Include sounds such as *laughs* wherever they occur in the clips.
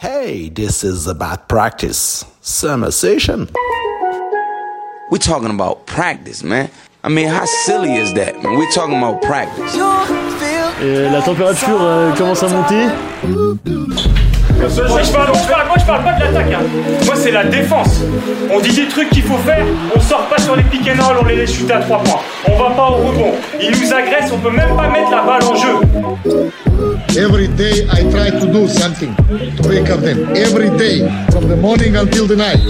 Hey, this is about practice. Summer session. We're talking about practice, man. I mean, how silly is that, man? We're talking about practice. Et la température euh, commence à monter. Moi je, parle, je parle- moi, je parle pas de l'attaque. hein. Moi c'est la défense. On dit des trucs qu'il faut faire, on sort pas sur les pick and roll, on les laisse shooter à 3 points. On va pas au rebond. Ils nous agressent, on peut même pas mettre la balle en jeu. Every day I try to do something to wake up them. Every day, from the morning until the night.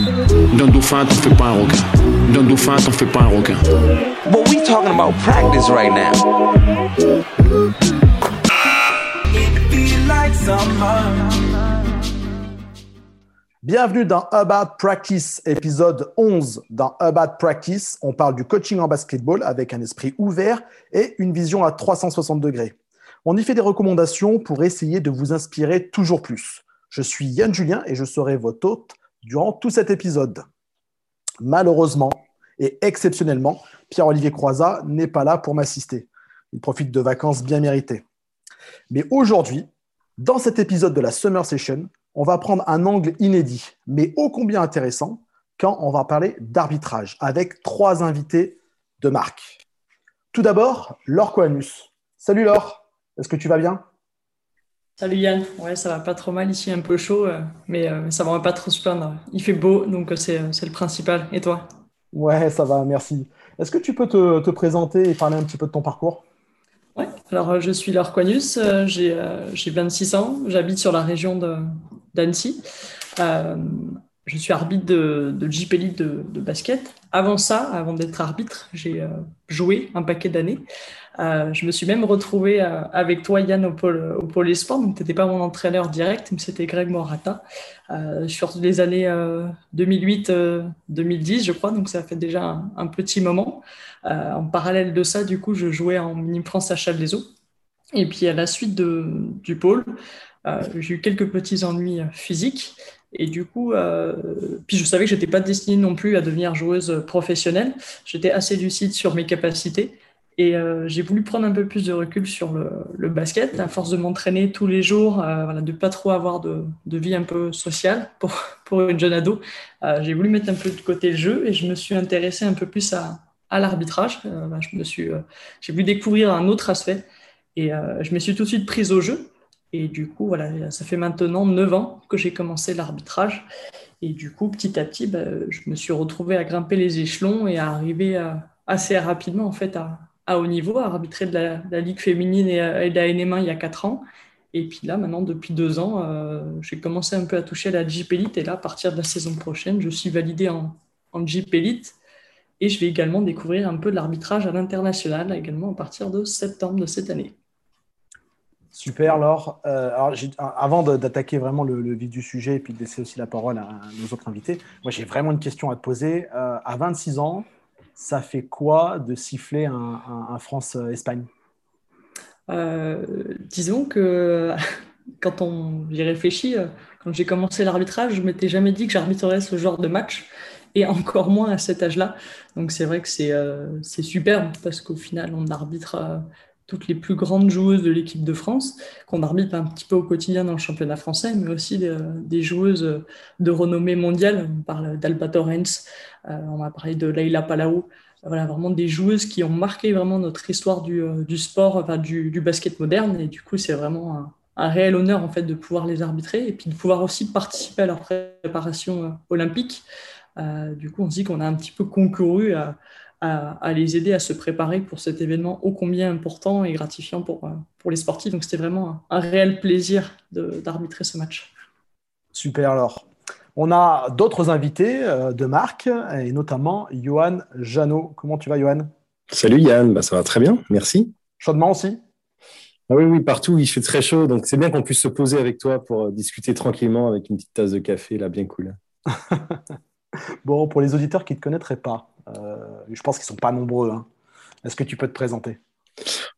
D'un dauphin, t'en fais pas un requin. D'un dauphin, t'en fais pas un requin. But we talking about practice right now. Bienvenue dans About Practice, épisode 11. Dans About Practice, on parle du coaching en basketball avec un esprit ouvert et une vision à 360 degrés. On y fait des recommandations pour essayer de vous inspirer toujours plus. Je suis Yann Julien et je serai votre hôte durant tout cet épisode. Malheureusement et exceptionnellement, Pierre-Olivier Croizat n'est pas là pour m'assister. Il profite de vacances bien méritées. Mais aujourd'hui, dans cet épisode de la Summer Session, on va prendre un angle inédit, mais ô combien intéressant, quand on va parler d'arbitrage, avec trois invités de marque. Tout d'abord, Laure Coanus. Salut Laure, est-ce que tu vas bien? Salut Yann, ouais ça va pas trop mal ici, un peu chaud, euh, mais euh, ça va pas trop se plaindre. Il fait beau, donc euh, c'est le principal. Et toi? Ouais, ça va, merci. Est-ce que tu peux te, te présenter et parler un petit peu de ton parcours? Ouais, alors je suis Laure euh, j'ai 26 ans, j'habite sur la région de- d'Annecy. Euh, je suis arbitre de, de de, basket. Avant ça, avant d'être arbitre, j'ai euh, joué un paquet d'années. Euh, je me suis même retrouvé avec toi, Yann, au pôle, au Esport. Donc, tu n'étais pas mon entraîneur direct, mais c'était Greg Morata. Sur les années 2008-2010, je crois. Donc, ça fait déjà un, petit moment. En parallèle de ça, du coup, je jouais en Mini France à Challes-les-Eaux. Et puis, à la suite de, du pôle, j'ai eu quelques petits ennuis euh, physiques. Et du coup, euh, puis je savais que j'étais pas destinée non plus à devenir joueuse professionnelle. J'étais assez lucide sur mes capacités. Et euh, j'ai voulu prendre un peu plus de recul sur le, basket, à force de m'entraîner tous les jours, euh, voilà, de pas trop avoir de, de vie un peu sociale pour, *laughs* pour une jeune ado. Euh, j'ai voulu mettre un peu de côté le jeu et je me suis intéressée un peu plus à, à l'arbitrage. Euh, je me suis, euh, j'ai voulu découvrir un autre aspect et euh, je me suis tout de suite prise au jeu. Et du coup, voilà, ça fait maintenant 9 ans que j'ai commencé l'arbitrage. Et du coup, petit à petit, bah, je me suis retrouvée à grimper les échelons et à arriver assez rapidement en fait à, haut niveau, à arbitrer de la, Ligue féminine et, euh, de la NM1 il y a 4 ans. Et puis là, maintenant, depuis 2 ans, euh, j'ai commencé un peu à toucher à la Jeep Elite. Et là, à partir de la saison prochaine, je suis validé en, en Elite. Et je vais également découvrir un peu de l'arbitrage à l'international, également à partir de septembre de cette année. Super, Laure. Euh, j'ai- avant d'attaquer vraiment le, le vif du sujet et puis de laisser aussi la parole à, nos autres invités, moi j'ai vraiment une question à te poser. Euh, à 26 ans, ça fait quoi de siffler un, France-Espagne? Euh, disons que *laughs* quand on y réfléchit, euh, quand j'ai commencé l'arbitrage, je m'étais jamais dit que j'arbitrerais ce genre de match, et encore moins à cet âge-là. Donc c'est vrai que c'est euh, superbe parce qu'au final, on arbitre euh, toutes les plus grandes joueuses de l'équipe de France, qu'on arbitre un petit peu au quotidien dans le championnat français, mais aussi des, joueuses de renommée mondiale. On parle d'Alba Torrens, euh, on va parler de Leila Palau, voilà, vraiment des joueuses qui ont marqué vraiment notre histoire du, euh, sport, enfin, du, basket moderne. Et du coup, c'est vraiment un, réel honneur en fait, de pouvoir les arbitrer et puis de pouvoir aussi participer à leur préparation euh, olympique. Du coup, on se dit qu'on a un petit peu concouru à, à, à, les aider à se préparer pour cet événement ô combien important et gratifiant pour, euh, pour les sportifs. Donc, c'était vraiment un, un, réel plaisir d'arbitrer ce match. Super, alors. On a d'autres invités euh, de marque, et notamment Johan Janot. Comment tu vas, Johan? Salut Yann, bah, ça va très bien, merci. Chaudement aussi? Ah Oui, oui, partout, il fait très chaud, donc c'est bien qu'on puisse se poser avec toi pour euh, discuter tranquillement avec une petite tasse de café, là, bien cool. *laughs* bon, pour les auditeurs qui ne te connaîtraient pas, je pense qu'ils ne sont pas nombreux. Hein. Est-ce que tu peux te présenter?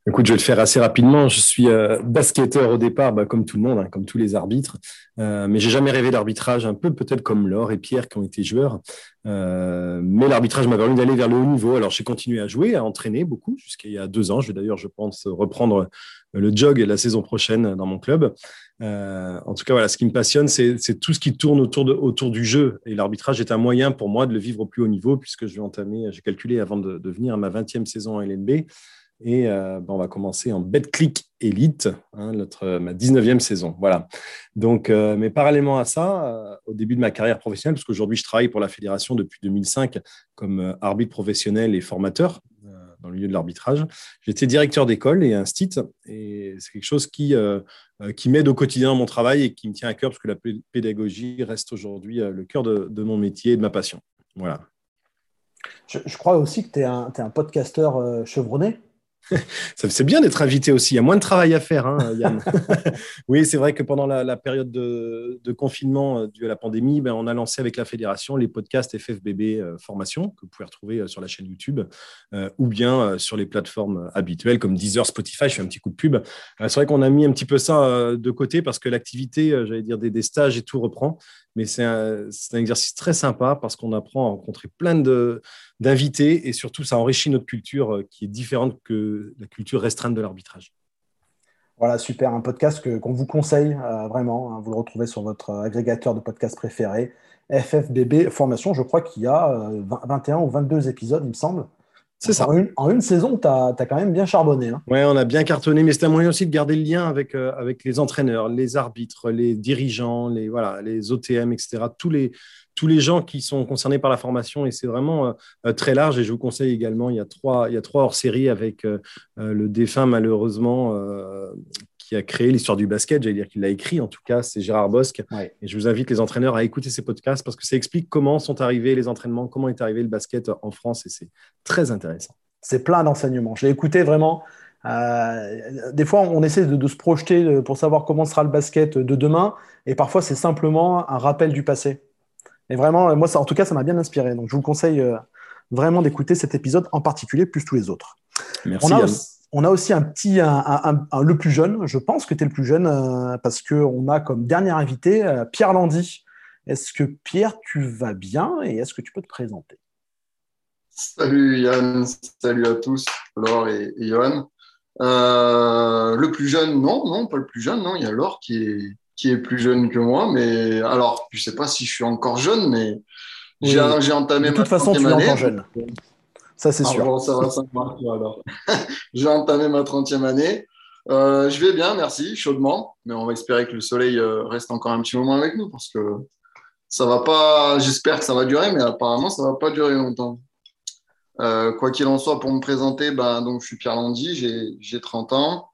Écoute, je vais le faire assez rapidement. Je suis euh, basketteur au départ, bah, comme tout le monde, hein, comme tous les arbitres. Euh, mais j'ai jamais rêvé d'arbitrage, un peu peut-être comme Laure et Pierre qui ont été joueurs. Euh, mais l'arbitrage m'a permis d'aller vers le haut niveau. Alors j'ai continué à jouer, à entraîner beaucoup jusqu'à il y a deux ans. Je vais d'ailleurs, je pense, reprendre le jog la saison prochaine dans mon club. Euh, en tout cas, voilà, ce qui me passionne, c'est tout ce qui tourne autour, du jeu. Et l'arbitrage est un moyen pour moi de le vivre au plus haut niveau, puisque je vais entamer, j'ai calculé avant de, venir à ma 20e saison en LNB. Et euh, ben, on va commencer en BetClick Elite, hein, notre, ma 19e saison. Voilà. Donc, euh, mais parallèlement à ça, au début de ma carrière professionnelle, parce qu'aujourd'hui je travaille pour la fédération depuis 2005 comme arbitre professionnel et formateur dans le milieu de l'arbitrage, j'étais directeur d'école et instit. Et c'est quelque chose qui, qui m'aide au quotidien dans mon travail et qui me tient à cœur, parce que la pédagogie reste aujourd'hui le cœur de, mon métier et de ma passion. Voilà. Je, je crois aussi que tu es un, es un podcasteur chevronné. *laughs* c'est bien d'être invité aussi. Il y a moins de travail à faire, hein, Yann. *laughs* oui, c'est vrai que pendant la, période de, confinement euh, dû à la pandémie, ben, on a lancé avec la fédération les podcasts FFBB euh, Formation que vous pouvez retrouver euh, sur la chaîne YouTube ou bien sur les plateformes habituelles comme Deezer, Spotify. Je fais un petit coup de pub. c'est vrai qu'on a mis un petit peu ça de côté parce que l'activité, j'allais dire, des, stages et tout reprend. Mais c'est un, exercice très sympa parce qu'on apprend à rencontrer plein d'invités et surtout, ça enrichit notre culture euh, qui est différente que la culture restreinte de l'arbitrage. Voilà, super, un podcast qu'on vous conseille euh, vraiment. Hein. vous le retrouvez sur votre agrégateur de podcasts préféré, FFBB Formation. Je crois qu'il y a 21 euh, ou 22 épisodes, il me semble. C'est ça. En une, saison, tu as, quand même bien charbonné. Hein. Oui, on a bien cartonné, mais c'est un moyen aussi de garder le lien avec, euh, avec les entraîneurs, les arbitres, les dirigeants, les, voilà, les OTM, etc. Tous les, tous les gens qui sont concernés par la formation et c'est vraiment euh, euh, très large. Et je vous conseille également, il y a trois, il y a trois hors-série avec le défunt, malheureusement, qui a créé l'histoire du basket, j'allais dire qu'il l'a écrit en tout cas, c'est Gérard Bosque. Et je vous invite les entraîneurs à écouter ces podcasts parce que ça explique comment sont arrivés les entraînements, comment est arrivé le basket en France et c'est très intéressant. C'est plein d'enseignements. J'ai écouté vraiment. Euh, des fois, on essaie de, se projeter pour savoir comment sera le basket de demain et parfois c'est simplement un rappel du passé. Et vraiment, moi, ça, en tout cas, ça m'a bien inspiré. Donc, je vous conseille euh, vraiment d'écouter cet épisode en particulier, plus tous les autres. Merci. On a aussi un petit, le plus jeune, je pense que tu es le plus jeune, euh, parce qu'on a comme dernier invité euh, Pierre Landy. Est-ce que Pierre, tu vas bien et est-ce que tu peux te présenter? Salut Yann, salut à tous, Laure et, Johan. Euh, le plus jeune, non, non, pas le plus jeune, non, il y a Laure qui est, qui est plus jeune que moi, mais alors, je sais pas si je suis encore jeune, mais j'ai entamé De toute façon, tu es encore jeune. Ça, c'est sûr. ça va, ça alors. *laughs* J'ai entamé ma 30e année. Euh, je vais bien, merci, chaudement. Mais on va espérer que le soleil euh, reste encore un petit moment avec nous parce que ça va pas. J'espère que ça va durer, mais apparemment, ça va pas durer longtemps. Euh, quoi qu'il en soit, pour me présenter, ben, donc, je suis Pierre Landy, j'ai 30 ans.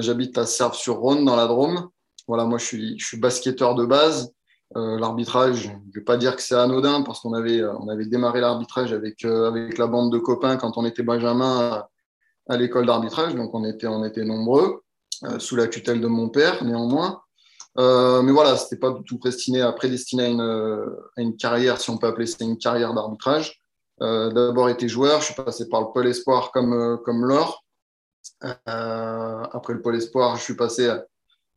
J'habite à Serves-sur-Rhône, dans la Drôme. Voilà, moi, je suis, basketteur de base. Euh, l'arbitrage, je ne vais pas dire que c'est anodin parce qu'on avait, euh, démarré l'arbitrage avec, euh, avec la bande de copains quand on était Benjamin à, l'école d'arbitrage, donc on était, nombreux, sous la tutelle de mon père néanmoins. mais voilà, ce n'était pas du tout prédestiné à, prédestiné à une, à une, carrière, si on peut appeler ça une carrière d'arbitrage. D'abord été joueur, je suis passé par le pôle espoir comme, comme Laure. après le pôle espoir, je suis passé à,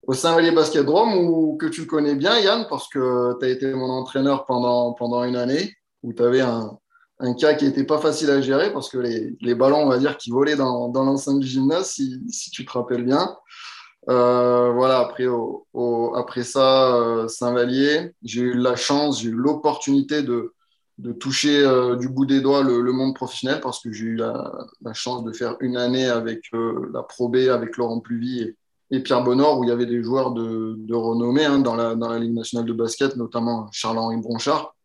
au Saint-Vallier Basket Drome, ou que tu connais bien, Yann, parce que tu as été mon entraîneur pendant, pendant une année, où tu avais un, un, cas qui n'était pas facile à gérer, parce que les, les, ballons, on va dire, qui volaient dans, dans l'enceinte du gymnase, si, si, tu te rappelles bien. Euh, voilà, après, au, après ça, euh, Saint-Vallier, j'ai eu la chance, j'ai eu l'opportunité de, de toucher euh, du bout des doigts le, monde professionnel, parce que j'ai eu la, chance de faire une année avec la Pro B, avec Laurent Pluvy et Pierre Bonnor, où il y avait des joueurs de, renommée hein, dans, la, dans, la, Ligue nationale de basket, notamment Charles-Henri Bronchard,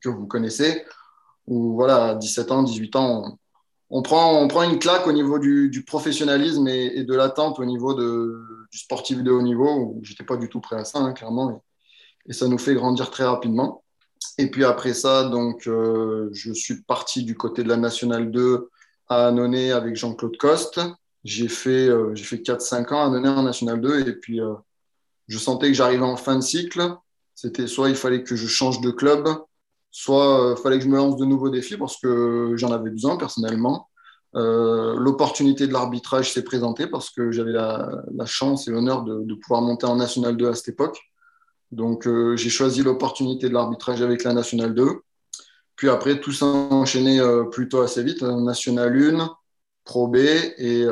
que vous connaissez, où voilà, à 17 ans, 18 ans, on, prend, on prend une claque au niveau du, professionnalisme et, de l'attente au niveau de, du sportif de haut niveau, où j'étais pas du tout prêt à ça, hein, clairement, et, ça nous fait grandir très rapidement. Et puis après ça, donc, euh, je suis parti du côté de la Nationale 2 à Annonay avec Jean-Claude Coste. J'ai fait, euh, fait 4-5 ans à donner en National 2 et puis euh, je sentais que j'arrivais en fin de cycle. C'était soit il fallait que je change de club, soit il euh, fallait que je me lance de nouveaux défis parce que j'en avais besoin personnellement. L'opportunité de l'arbitrage s'est présentée parce que j'avais la, chance et l'honneur de, pouvoir monter en National 2 à cette époque. Donc, j'ai choisi l'opportunité de l'arbitrage avec la National 2. Puis après, tout s'est enchaîné plutôt assez vite. National 1, Pro B. Et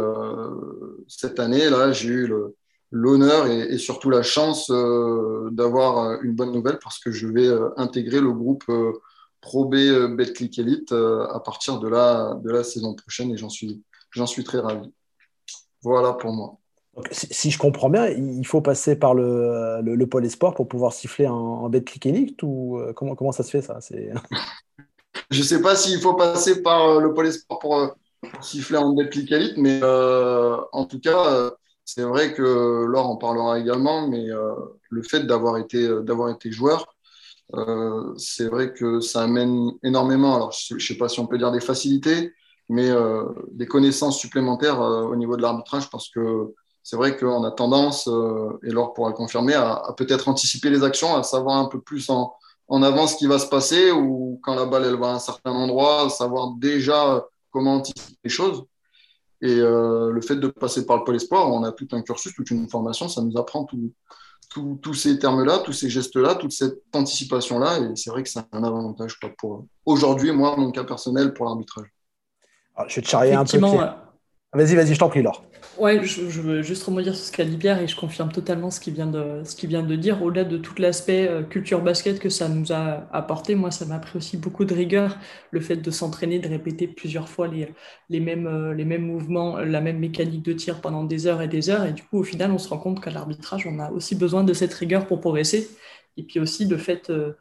cette année, là, j'ai eu l'honneur et, surtout la chance d'avoir une bonne nouvelle parce que je vais intégrer le groupe Pro B Betclic Elite à partir de la, de la saison prochaine et j'en suis, j'en suis très ravi. Voilà pour moi. si, je comprends bien, il faut passer par le, le, pôle sport pour pouvoir siffler en, en Betclic Elite ou euh, comment, comment ça se fait ça? *laughs* Je ne sais pas s'il faut passer par euh, le pôle sport pour, euh, siffler en Betclic Elite, mais en tout cas, c'est vrai que Laure en parlera également, mais le fait d'avoir été, été joueur, euh, c'est vrai que ça amène énormément, alors je ne sais pas si on peut dire des facilités, mais euh, des connaissances supplémentaires euh, au niveau de l'arbitrage parce que c'est vrai qu'on a tendance, et Laure pourra le confirmer, à, peut-être anticiper les actions, à savoir un peu plus en, en avance ce qui va se passer ou quand la balle elle va à un certain endroit, savoir déjà comment anticiper les choses. Et le fait de passer par le pôle espoir, on a tout un cursus, toute une formation, ça nous apprend tout, tous ces termes-là, tous ces gestes-là, toute cette anticipation-là. Et c'est vrai que c'est un avantage pour aujourd'hui, moi, mon cas personnel, pour l'arbitrage. Je vais te charrier un peu. Vas-y, vas-y, je t'en prie, Laure. Ouais, je, veux juste rebondir sur ce qu'a dit Pierre et je confirme totalement ce qu'il vient de, ce vient de dire. Au-delà de tout l'aspect euh, culture basket que ça nous a apporté, moi, ça m'a pris aussi beaucoup de rigueur, le fait de s'entraîner, de répéter plusieurs fois les, les, mêmes, euh, les mêmes mouvements, la même mécanique de tir pendant des heures et des heures. Et du coup, au final, on se rend compte qu'à l'arbitrage, on a aussi besoin de cette rigueur pour progresser. Et puis aussi le fait euh,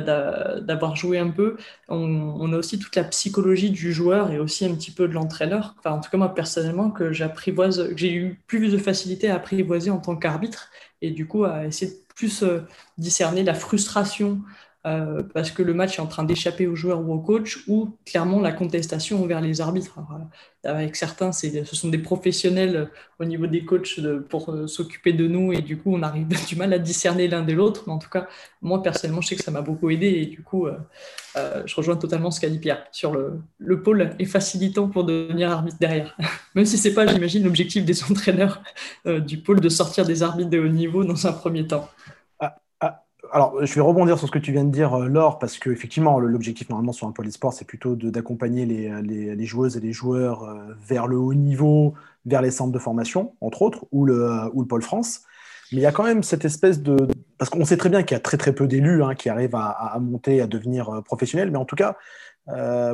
bah, d'avoir joué un peu. On, a aussi toute la psychologie du joueur et aussi un petit peu de l'entraîneur. En tout cas, moi, personnellement, que j'apprivoise, j'ai eu plus de facilité à apprivoiser en tant qu'arbitre et du coup, à essayer de plus euh, discerner la frustration euh, parce que le match est en train d'échapper aux joueurs ou au coach, ou clairement la contestation envers les arbitres. Euh, avec certains, ce sont des professionnels euh, au niveau des coachs pour s'occuper de nous, et du coup, on arrive *laughs* du mal à discerner l'un de l'autre. Mais en tout cas, moi, personnellement, je sais que ça m'a beaucoup aidé, et du coup, je rejoins totalement ce qu'a dit Pierre sur le, le pôle est facilitant pour devenir arbitre derrière. *laughs* Même si ce n'est pas, j'imagine, l'objectif des *laughs* entraîneurs du pôle de sortir des arbitres de haut niveau dans un premier temps alors, je vais rebondir sur ce que tu viens de dire, euh, Laure, parce qu'effectivement, l'objectif normalement sur un pôle sport, c'est plutôt d'accompagner les, joueuses et les joueurs euh, vers le haut niveau, vers les centres de formation, entre autres, ou le, ou le pôle France. Mais il y a quand même cette espèce de. Parce qu'on sait très bien qu'il y a très très peu d'élus hein, qui arrivent à, monter, à devenir euh, professionnels, mais en tout cas,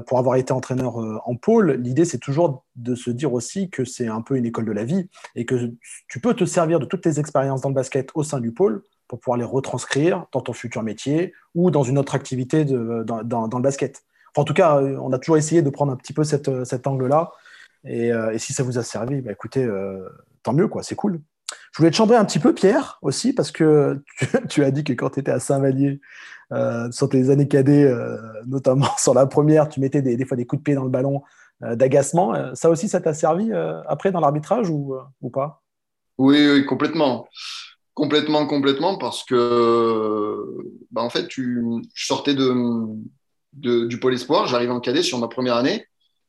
pour avoir été entraîneur en pôle, l'idée c'est toujours de se dire aussi que c'est un peu une école de la vie et que tu peux te servir de toutes tes expériences dans le basket au sein du pôle pour pouvoir les retranscrire dans ton futur métier ou dans une autre activité dans, le basket. en tout cas, euh, on a toujours essayé de prendre un petit peu euh, cet angle-là. Et, euh, et, si ça vous a servi, bah, écoutez, tant mieux, quoi, c'est cool. Je voulais te chambrer un petit peu, Pierre, aussi, parce que *laughs* tu, as dit que quand tu étais à Saint-Vallier, sur tes années cadets, notamment *laughs* sur la première, tu mettais des, des, fois des coups de pied dans le ballon d'agacement. ça aussi, ça t'a servi après dans l'arbitrage ou, ou pas? Oui, oui, complètement. Complètement, complètement, parce que bah, en fait, tu, je sortais de, du pôle espoir, j'arrive en cadet sur ma première année.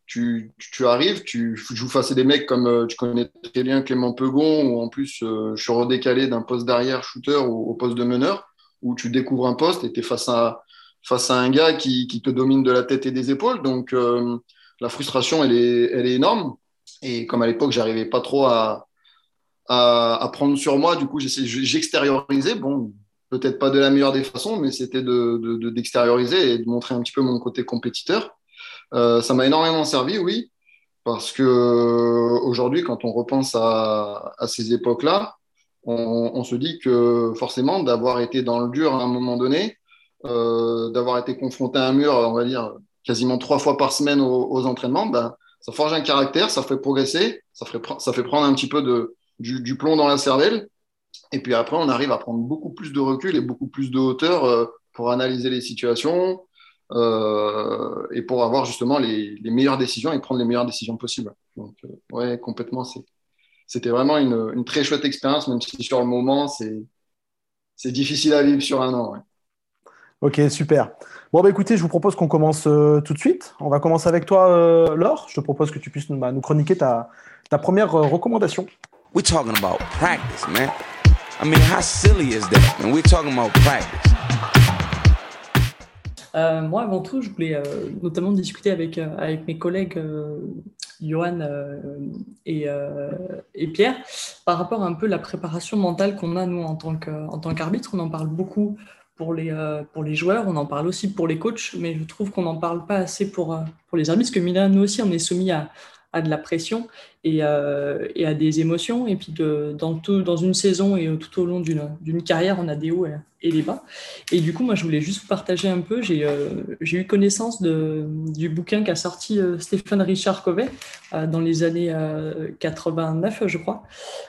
Tu, tu, arrives, tu joues face à des mecs comme euh, tu connais très bien Clément Pegon, ou en plus euh, je suis redécalé d'un poste d'arrière shooter au, poste de meneur, où tu découvres un poste et tu es face à, face à un gars qui, qui, te domine de la tête et des épaules. Donc euh, la frustration, elle est, elle est énorme. Et comme à l'époque, j'arrivais pas trop à, à, prendre sur moi. Du coup, j'extériorisais. Bon, peut-être pas de la meilleure des façons, mais c'était d'extérioriser de, et de montrer un petit peu mon côté compétiteur. Euh, ça m'a énormément servi, oui, parce que aujourd'hui, quand on repense à, ces époques-là, on, se dit que forcément, d'avoir été dans le dur à un moment donné, euh, d'avoir été confronté à un mur, on va dire, quasiment trois fois par semaine aux, entraînements, ben, ça forge un caractère, ça fait progresser, ça fait, ça fait prendre un petit peu de, du, plomb dans la cervelle. Et puis après, on arrive à prendre beaucoup plus de recul et beaucoup plus de hauteur euh, pour analyser les situations euh, et pour avoir justement les, meilleures décisions et prendre les meilleures décisions possibles. Donc, euh, ouais, complètement. C'était vraiment une, très chouette expérience, même si sur le moment, c'est difficile à vivre sur un an. Ok, super. Bon, bah, écoutez, je vous propose qu'on commence tout de suite. On va commencer avec toi, Laure. Je te propose que tu puisses bah, nous chroniquer ta, ta première recommandation. We're talking about practice, man. I mean, how silly is that? And we're talking about practice. Euh, moi, avant tout, je voulais euh, notamment discuter avec, euh, avec mes collègues Johan et, et Pierre par rapport à un peu la préparation mentale qu'on a, nous, en tant qu'arbitre. On en parle beaucoup pour les, pour les joueurs, on en parle aussi pour les coachs, mais je trouve qu'on n'en parle pas assez pour, pour les arbitres, parce que Milan, nous aussi, on est soumis à, à de la pression et, euh, et à des émotions. Et puis, de, dans, tout, dans une saison et tout au long d'une carrière, on a des hauts et, des bas. Et du coup, moi, je voulais juste vous partager un peu. J'ai euh, eu connaissance de, du bouquin qu'a sorti euh, Stéphane Richard Covey dans les années euh, 89, je crois.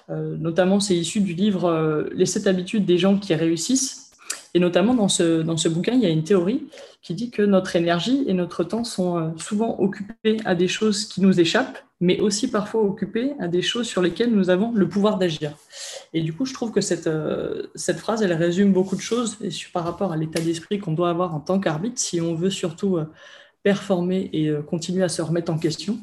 Notamment, c'est issu du livre Les sept habitudes des gens qui réussissent. Et notamment, dans ce, dans ce bouquin, il y a une théorie qui dit que notre énergie et notre temps sont euh, souvent occupés à des choses qui nous échappent, mais aussi parfois occupés à des choses sur lesquelles nous avons le pouvoir d'agir. Et du coup, je trouve que cette, euh, cette phrase, elle résume beaucoup de choses par rapport à l'état d'esprit qu'on doit avoir en tant qu'arbitre si on veut surtout euh, performer et continuer à se remettre en question.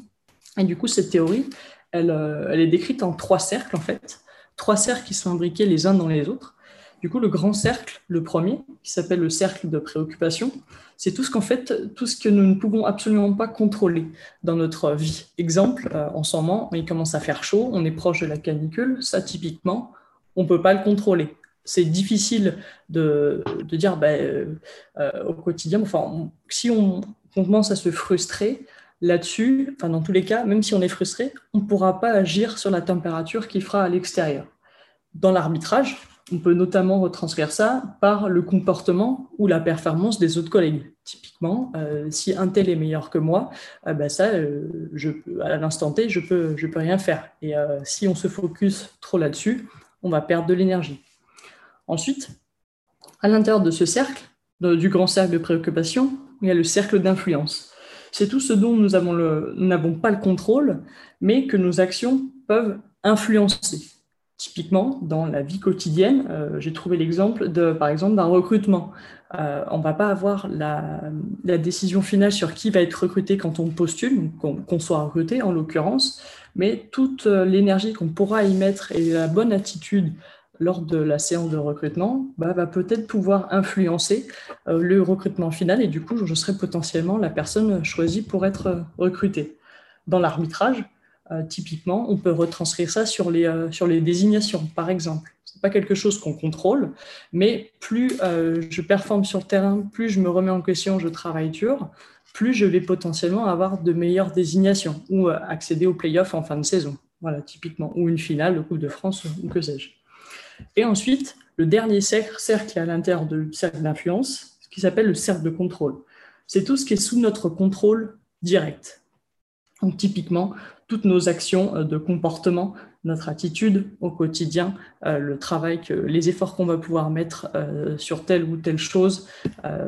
Et du coup, cette théorie, elle est décrite en trois cercles, en fait. Trois cercles qui sont imbriqués les uns dans les autres. Du coup, le grand cercle, le premier, qui s'appelle le cercle de préoccupation, c'est tout ce qu'en fait, tout ce que nous ne pouvons absolument pas contrôler dans notre vie. Exemple, euh, en ce moment, il commence à faire chaud, on est proche de la canicule, ça typiquement, on ne peut pas le contrôler. C'est difficile de, de dire bah, euh, euh, au quotidien, enfin, si on, on commence à se frustrer là-dessus, enfin, dans tous les cas, même si on est frustré, on ne pourra pas agir sur la température qu'il fera à l'extérieur. Dans l'arbitrage, on peut notamment retranscrire ça par le comportement ou la performance des autres collègues. Typiquement, euh, si un tel est meilleur que moi, euh, ben ça, euh, à l'instant T, je peux, je peux rien faire. Et euh, si on se focus trop là-dessus, on va perdre de l'énergie. Ensuite, à l'intérieur de ce cercle, du grand cercle de préoccupation, il y a le cercle d'influence. C'est tout ce dont nous n'avons pas le contrôle, mais que nos actions peuvent influencer. Typiquement, dans la vie quotidienne, euh, j'ai trouvé l'exemple de, par exemple, d'un recrutement. Euh, on ne va pas avoir la, décision finale sur qui va être recruté quand on postule, qu'on soit recruté en l'occurrence, mais toute euh, l'énergie qu'on pourra y mettre et la bonne attitude lors de la séance de recrutement bah, va peut-être pouvoir influencer le recrutement final et du coup, je serai potentiellement la personne choisie pour être recrutée. Dans l'arbitrage, typiquement, on peut retranscrire ça sur les, euh, sur les désignations, par exemple. Ce n'est pas quelque chose qu'on contrôle, mais plus euh, je performe sur le terrain, plus je me remets en question, je travaille dur, plus je vais potentiellement avoir de meilleures désignations ou euh, accéder aux playoffs en fin de saison. Voilà, typiquement, ou une finale de Coupe de France, ou que sais-je. Et ensuite, le dernier cercle, cercle à l'intérieur du cercle d'influence, ce qui s'appelle le cercle de contrôle. C'est tout ce qui est sous notre contrôle direct. Donc, typiquement, toutes nos actions euh, de comportement, notre attitude au quotidien, euh, le travail, les efforts qu'on va pouvoir mettre euh, sur telle ou telle chose,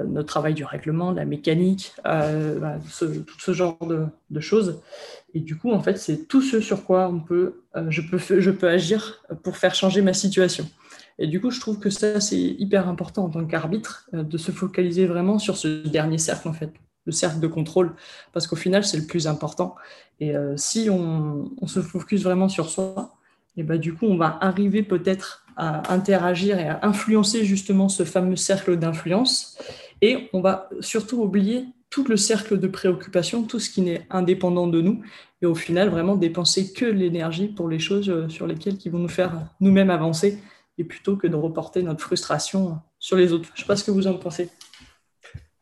notre travail du règlement, la mécanique, ce, tout ce genre de, choses. Et du coup, en fait, c'est tout ce sur quoi on peut, je, peux, je peux agir pour faire changer ma situation. Et du coup, je trouve que ça, c'est hyper important en tant qu'arbitre, de se focaliser vraiment sur ce dernier cercle, en fait le cercle de contrôle, parce qu'au final, c'est le plus important. Et euh, si on, se focus vraiment sur soi, et ben, du coup, on va arriver peut-être à interagir et à influencer justement ce fameux cercle d'influence. Et on va surtout oublier tout le cercle de préoccupation, tout ce qui n'est indépendant de nous, et au final, vraiment dépenser que l'énergie pour les choses euh, sur lesquelles qui vont nous faire nous-mêmes avancer, et plutôt que de reporter notre frustration sur les autres. Je ne sais pas ce que vous en pensez.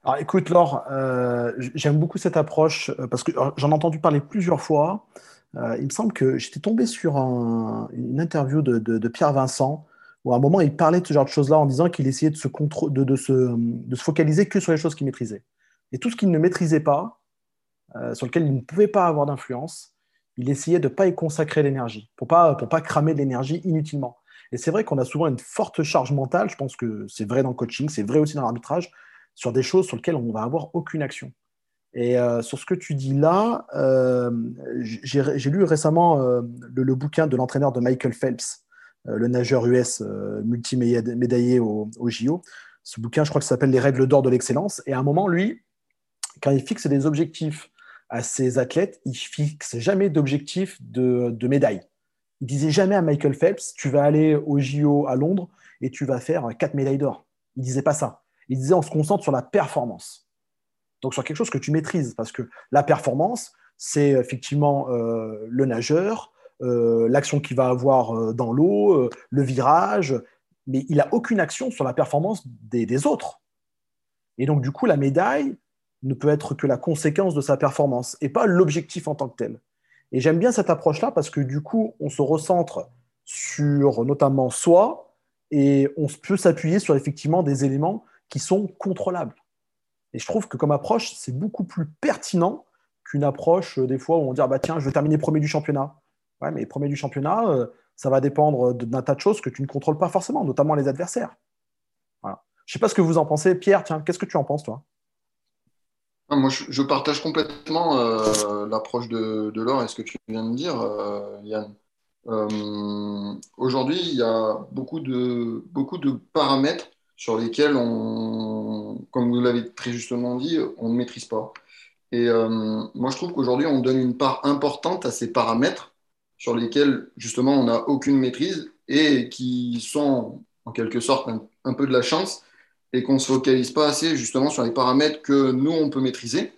Alors écoute Laure, euh, j'aime beaucoup cette approche euh, parce que j'en ai entendu parler plusieurs fois. Euh, il me semble que j'étais tombé sur un, une interview de, Pierre Vincent où à un moment il parlait de ce genre de choses-là en disant qu'il essayait de se, de, se, focaliser que sur les choses qu'il maîtrisait. Et tout ce qu'il ne maîtrisait pas, sur lequel il ne pouvait pas avoir d'influence, il essayait de ne pas y consacrer l'énergie pour pas, pour pas cramer de l'énergie inutilement. Et c'est vrai qu'on a souvent une forte charge mentale, je pense que c'est vrai dans le coaching, c'est vrai aussi dans l'arbitrage, sur des choses sur lesquelles on va avoir aucune action. Et euh, sur ce que tu dis là, euh, j'ai lu récemment euh, le, bouquin de l'entraîneur de Michael Phelps, le nageur US multimédaillé au, au, JO. Ce bouquin, je crois que ça s'appelle Les règles d'or de l'excellence. Et à un moment, lui, quand il fixe des objectifs à ses athlètes, il fixe jamais d'objectif de, de médaille. Il disait jamais à Michael Phelps, tu vas aller au JO à Londres et tu vas faire quatre médailles d'or. Il disait pas ça. Il disait on se concentre sur la performance. Donc sur quelque chose que tu maîtrises, parce que la performance, c'est effectivement euh, le nageur, euh, l'action qu'il va avoir euh, dans l'eau, le virage, mais il n'a aucune action sur la performance des, des, autres. Et donc du coup, la médaille ne peut être que la conséquence de sa performance et pas l'objectif en tant que tel. Et j'aime bien cette approche-là parce que du coup, on se recentre sur notamment soi et on peut s'appuyer sur effectivement des éléments qui sont contrôlables. Et je trouve que comme approche, c'est beaucoup plus pertinent qu'une approche euh, des fois où on dit ah bah tiens, je vais terminer premier du championnat. Ouais, mais premier du championnat, euh, ça va dépendre d'un tas de choses que tu ne contrôles pas forcément, notamment les adversaires. Je ne sais pas ce que vous en pensez. Pierre, tiens, qu'est-ce que tu en penses, toi? Moi, je, partage complètement euh, l'approche de, de Laure et ce que tu viens de dire, Yann. Aujourd'hui, il y a beaucoup de, beaucoup de paramètres sur lesquels on, comme vous l'avez très justement dit, on ne maîtrise pas. Et euh, moi, je trouve qu'aujourd'hui, on donne une part importante à ces paramètres sur lesquels, justement, on n'a aucune maîtrise et qui sont, en quelque sorte, un, peu de la chance et qu'on ne se focalise pas assez, justement, sur les paramètres que nous, on peut maîtriser.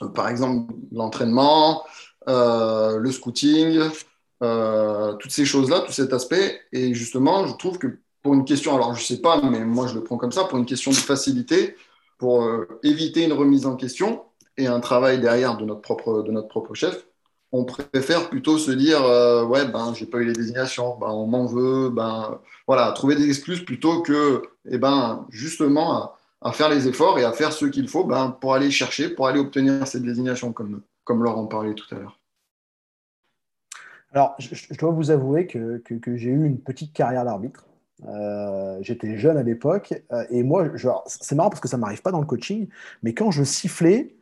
Euh, par exemple, l'entraînement, euh, le scouting, toutes ces choses-là, tout cet aspect. Et justement, je trouve que pour une question, alors je ne sais pas, mais moi je le prends comme ça, pour une question de facilité, pour euh, éviter une remise en question et un travail derrière de notre propre, de notre propre chef, on préfère plutôt se dire euh, ouais ben j'ai pas eu les désignations, ben, on m'en veut, ben voilà, trouver des excuses plutôt que eh ben justement à, faire les efforts et à faire ce qu'il faut ben, pour aller chercher, pour aller obtenir cette désignation comme, comme Laurent parlait tout à l'heure. Alors, je, dois vous avouer que, que j'ai eu une petite carrière d'arbitre. Euh, j'étais jeune à l'époque euh, et moi, c'est marrant parce que ça m'arrive pas dans le coaching, mais quand je sifflais,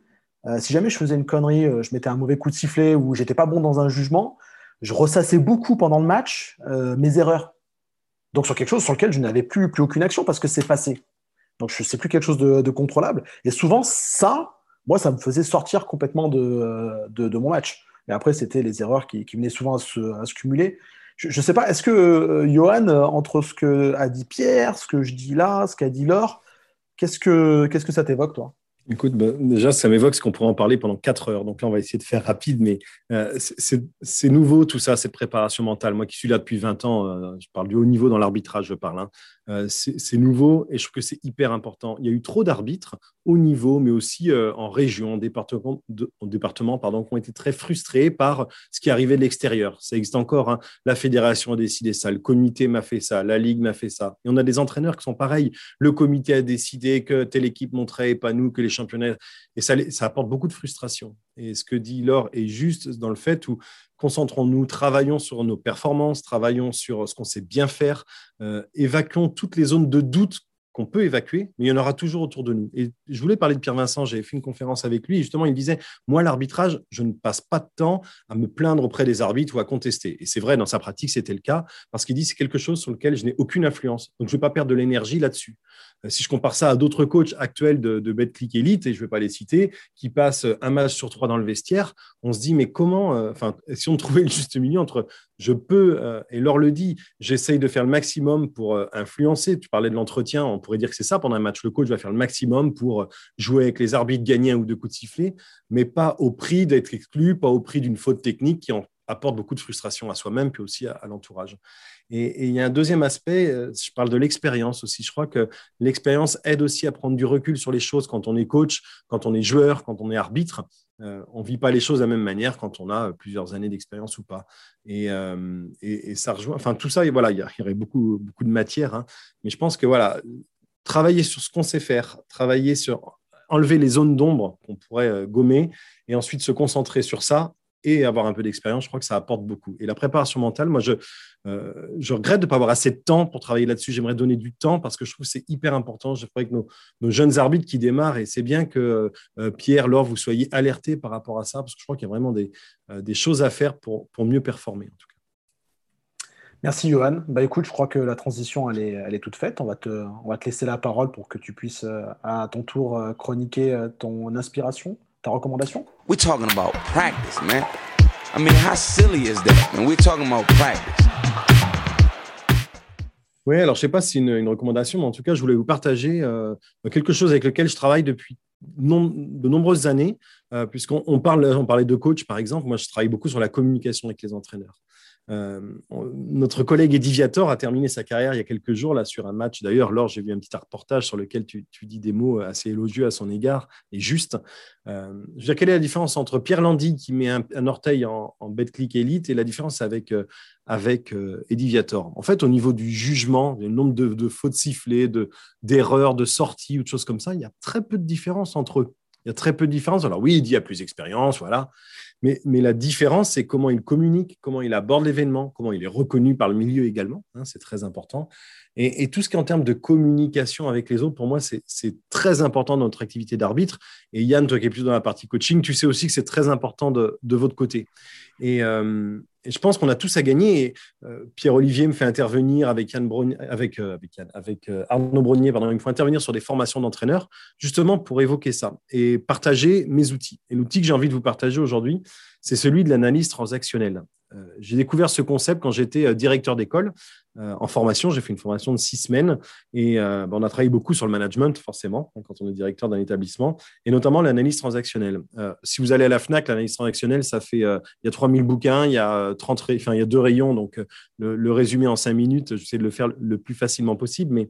euh, si jamais je faisais une connerie, je mettais un mauvais coup de sifflet ou j'étais pas bon dans un jugement, je ressassais beaucoup pendant le match mes erreurs. Donc sur quelque chose sur lequel je n'avais plus, aucune action parce que c'est passé. Donc je sais plus quelque chose de, contrôlable. Et souvent ça, moi, ça me faisait sortir complètement de, mon match. Et après, c'était les erreurs qui, venaient souvent à se cumuler. Je ne sais pas, est-ce que, euh, Johan, euh, entre ce que a dit Pierre, ce que je dis là, ce qu'a dit Laure, qu'est-ce que, qu'est-ce que ça t'évoque, toi? Écoute, bah, déjà, ça m'évoque ce qu'on pourrait en parler pendant quatre heures. Donc là, on va essayer de faire rapide, mais euh, c'est nouveau tout ça, cette préparation mentale. Moi qui suis là depuis 20 ans, je parle du haut niveau dans l'arbitrage, je parle. Hein. Euh, c'est nouveau et je trouve que c'est hyper important. Il y a eu trop d'arbitres au niveau, mais aussi euh, en région, en département, en département pardon, qui ont été très frustrés par ce qui arrivait de l'extérieur. Ça existe encore. Hein. La fédération a décidé ça, le comité m'a fait ça, la ligue m'a fait ça. Et on a des entraîneurs qui sont pareils. Le comité a décidé que telle équipe montrait et pas nous, que les championnats. Et ça, ça apporte beaucoup de frustration. Et ce que dit Laure est juste dans le fait où concentrons-nous, travaillons sur nos performances, travaillons sur ce qu'on sait bien faire, euh, évacuons toutes les zones de doute qu'on peut évacuer, mais il y en aura toujours autour de nous. Et je voulais parler de Pierre Vincent, j'avais fait une conférence avec lui, et justement, il disait, moi, l'arbitrage, je ne passe pas de temps à me plaindre auprès des arbitres ou à contester. Et c'est vrai, dans sa pratique, c'était le cas, parce qu'il dit, c'est quelque chose sur lequel je n'ai aucune influence. Donc, je ne vais pas perdre de l'énergie là-dessus. Euh, si je compare ça à d'autres coachs actuels de, de BetClick Elite, et je ne vais pas les citer, qui passent un match sur trois dans le vestiaire, on se dit, mais comment, euh, enfin, si on trouvait le juste milieu entre je peux, euh, et Laure le dit, j'essaye de faire le maximum pour influencer. Tu parlais de l'entretien, on pourrait dire que c'est ça pendant un match. Le coach va faire le maximum pour jouer avec les arbitres, gagner un ou deux coups de sifflet, mais pas au prix d'être exclu, pas au prix d'une faute technique qui apporte beaucoup de frustration à soi-même, puis aussi à l'entourage. Et, il y a un deuxième aspect, euh, je parle de l'expérience aussi. Je crois que l'expérience aide aussi à prendre du recul sur les choses quand on est coach, quand on est joueur, quand on est arbitre. Euh, on ne vit pas les choses de la même manière quand on a plusieurs années d'expérience ou pas. Et, euh, ça rejoint, enfin tout ça, et voilà, il y, aurait beaucoup, beaucoup de matière. Hein. mais je pense que voilà, travailler sur ce qu'on sait faire, travailler sur enlever les zones d'ombre qu'on pourrait gommer et ensuite se concentrer sur ça, et avoir un peu d'expérience, je crois que ça apporte beaucoup. Et la préparation mentale, moi, je, euh, regrette de ne pas avoir assez de temps pour travailler là-dessus. J'aimerais donner du temps parce que je trouve que c'est hyper important. Je ferais que nos, jeunes arbitres qui démarrent, et c'est bien que euh, Pierre, Laure, vous soyez alertés par rapport à ça, parce que je crois qu'il y a vraiment des, euh, des choses à faire pour, pour mieux performer, en tout cas. Merci Johan. Bah écoute, je crois que la transition elle est, elle est toute faite. On va, te, on va te laisser la parole pour que tu puisses euh, à ton tour euh, chroniquer euh, ton inspiration, ta recommandation. We're talking about practice, man. I mean, how silly is that? And we're talking about practice. Oui, alors je sais pas si c'est une, une recommandation, mais en tout cas, je voulais vous partager euh, quelque chose avec lequel je travaille depuis non- de nombreuses années, euh, puisqu'on on parle, on parlait de coach par exemple. Moi, je travaille beaucoup sur la communication avec les entraîneurs. Euh, notre collègue Eddie Viator a terminé sa carrière il y a quelques jours là sur un match. D'ailleurs, Laure, j'ai vu un petit reportage sur lequel tu, dis des mots assez élogieux à son égard et juste. Euh, je veux dire, quelle est la différence entre Pierre Landy qui met un, orteil en, en click élite et la différence avec euh, avec euh, Viator. En fait, au niveau du jugement, le nombre de, fautes sifflées, de d'erreurs, de sorties ou de choses comme ça, il y a très peu de différence entre eux. Il y a très peu de différence. Alors oui, Eddie a plus d'expérience, voilà. Mais, mais la différence, c'est comment il communique, comment il aborde l'événement, comment il est reconnu par le milieu également. hein, c'est très important. Et, tout ce qui est en termes de communication avec les autres, pour moi, c'est très important dans notre activité d'arbitre. Et Yann, toi qui es plus dans la partie coaching, tu sais aussi que c'est très important de, de votre côté. Et, euh, et je pense qu'on a tous à gagner. Euh, Pierre-Olivier me fait intervenir avec, euh, euh, Arnaud Brognier, pardon, il me faut intervenir sur des formations d'entraîneurs, justement pour évoquer ça et partager mes outils. Et l'outil que j'ai envie de vous partager aujourd'hui, c'est celui de l'analyse transactionnelle. Euh, j'ai découvert ce concept quand j'étais euh, directeur d'école euh, en formation. J'ai fait une formation de six semaines et ben, on a travaillé beaucoup sur le management, forcément, hein, quand on est directeur d'un établissement, et notamment l'analyse transactionnelle. Si vous allez à la FNAC, l'analyse transactionnelle, ça fait, il y a 3000 bouquins, il y a, 30 ré- enfin, il y a deux rayons, donc le, résumé en cinq minutes, j'essaie de le faire le plus facilement possible, mais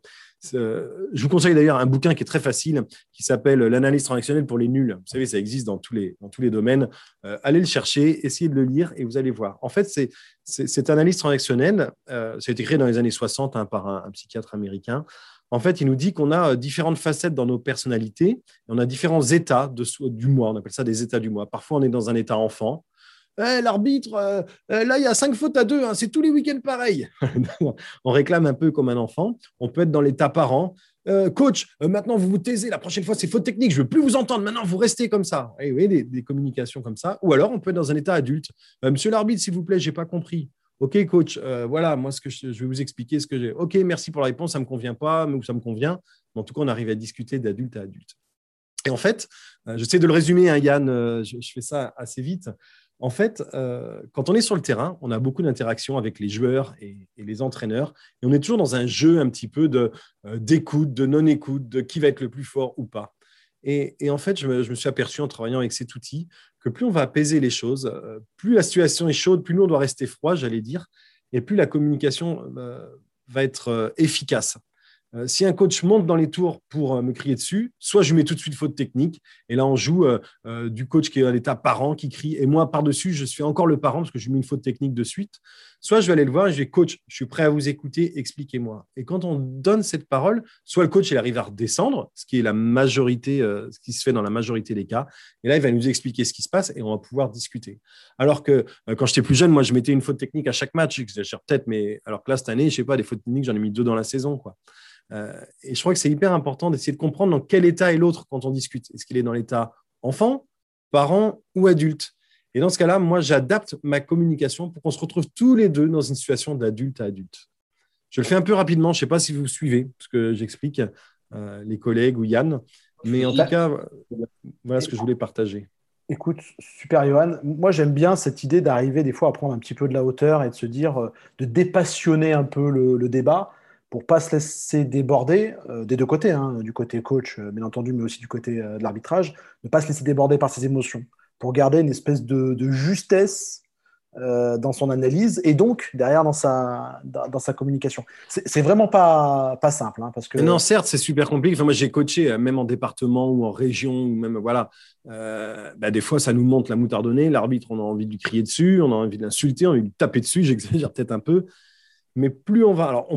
je vous conseille d'ailleurs un bouquin qui est très facile, qui s'appelle L'analyse transactionnelle pour les nuls. Vous savez, ça existe dans tous les, dans tous les domaines. Euh, allez le chercher, essayez de le lire et vous allez voir. En fait, c'est, cette analyse transactionnelle, euh, ça a été créé dans les années 60 hein, par un, psychiatre américain. En fait, il nous dit qu'on a euh, différentes facettes dans nos personnalités, et on a différents états de, du mois. On appelle ça des états du mois. Parfois, on est dans un état enfant. Eh, L'arbitre, euh, euh, là, il y a cinq fautes à deux. hein, c'est tous les week-ends pareil. *laughs* on réclame un peu comme un enfant. On peut être dans l'état parent. Euh, coach, maintenant vous vous taisez, la prochaine fois c'est faute technique, je ne veux plus vous entendre, maintenant vous restez comme ça. Et oui, des, des communications comme ça. Ou alors on peut être dans un état adulte. Monsieur l'arbitre, s'il vous plaît, j'ai pas compris. Ok, coach, voilà, moi ce que je, je vais vous expliquer ce que j'ai. Ok, merci pour la réponse, ça me convient pas, ou ça me convient. Mais en tout cas, on arrive à discuter d'adulte à adulte. Et en fait, j'essaie de le résumer, hein, Yann, je, je fais ça assez vite. En fait, euh, quand on est sur le terrain, on a beaucoup d'interactions avec les joueurs et, les entraîneurs, et on est toujours dans un jeu un petit peu de euh, d'écoute, de non-écoute, de qui va être le plus fort ou pas. Et, en fait, je me, suis aperçu en travaillant avec cet outil que plus on va apaiser les choses, euh, plus la situation est chaude, plus nous on doit rester froid, j'allais dire, et plus la communication va être efficace. Euh, si un coach monte dans les tours pour euh, me crier dessus, soit je mets tout de suite faute technique, et là on joue euh, du coach qui est à l'état parent, qui crie, et moi par-dessus, je suis encore le parent parce que je mets une faute technique de suite. Soit je vais aller le voir et je vais, coach, je suis prêt à vous écouter, expliquez-moi. Et quand on donne cette parole, soit le coach il arrive à redescendre, ce qui est la majorité, ce qui se fait dans la majorité des cas, et là il va nous expliquer ce qui se passe et on va pouvoir discuter. Alors que quand j'étais plus jeune, moi je mettais une faute technique à chaque match, peut-être, mais alors que là cette année, je sais pas, des fautes techniques, j'en ai mis deux dans la saison. Euh, et je crois que c'est hyper important d'essayer de comprendre dans quel état est l'autre quand on discute. Est-ce qu'il est dans l'état enfant, parent ou adulte? Et dans ce cas-là, moi, j'adapte ma communication pour qu'on se retrouve tous les deux dans une situation d'adulte à adulte. Je le fais un peu rapidement, je ne sais pas si vous suivez, parce que j'explique euh, les collègues ou Yann, mais en tout cas, voilà ce que je voulais partager. Écoute, super Johan. Moi, j'aime bien cette idée d'arriver des fois à prendre un petit peu de la hauteur et de se dire, euh, de dépassionner un peu le, le débat pour pas se laisser déborder euh, des deux côtés, hein, du côté coach, euh, bien entendu, mais aussi du côté euh, de l'arbitrage, ne pas se laisser déborder par ses émotions, pour garder une espèce de, de justesse dans son analyse et donc derrière dans sa, dans, dans sa communication. C'est vraiment pas, pas simple. Hein, parce que... Non, certes, c'est super compliqué. Enfin, moi, j'ai coaché, même en département ou en région, ou même, voilà, bah, des fois, ça nous monte la moutardonnée. L'arbitre, on a envie de lui crier dessus, on a envie de l'insulter, on a envie de lui taper dessus, *laughs* j'exagère peut-être un peu. Mais plus on va. Alors,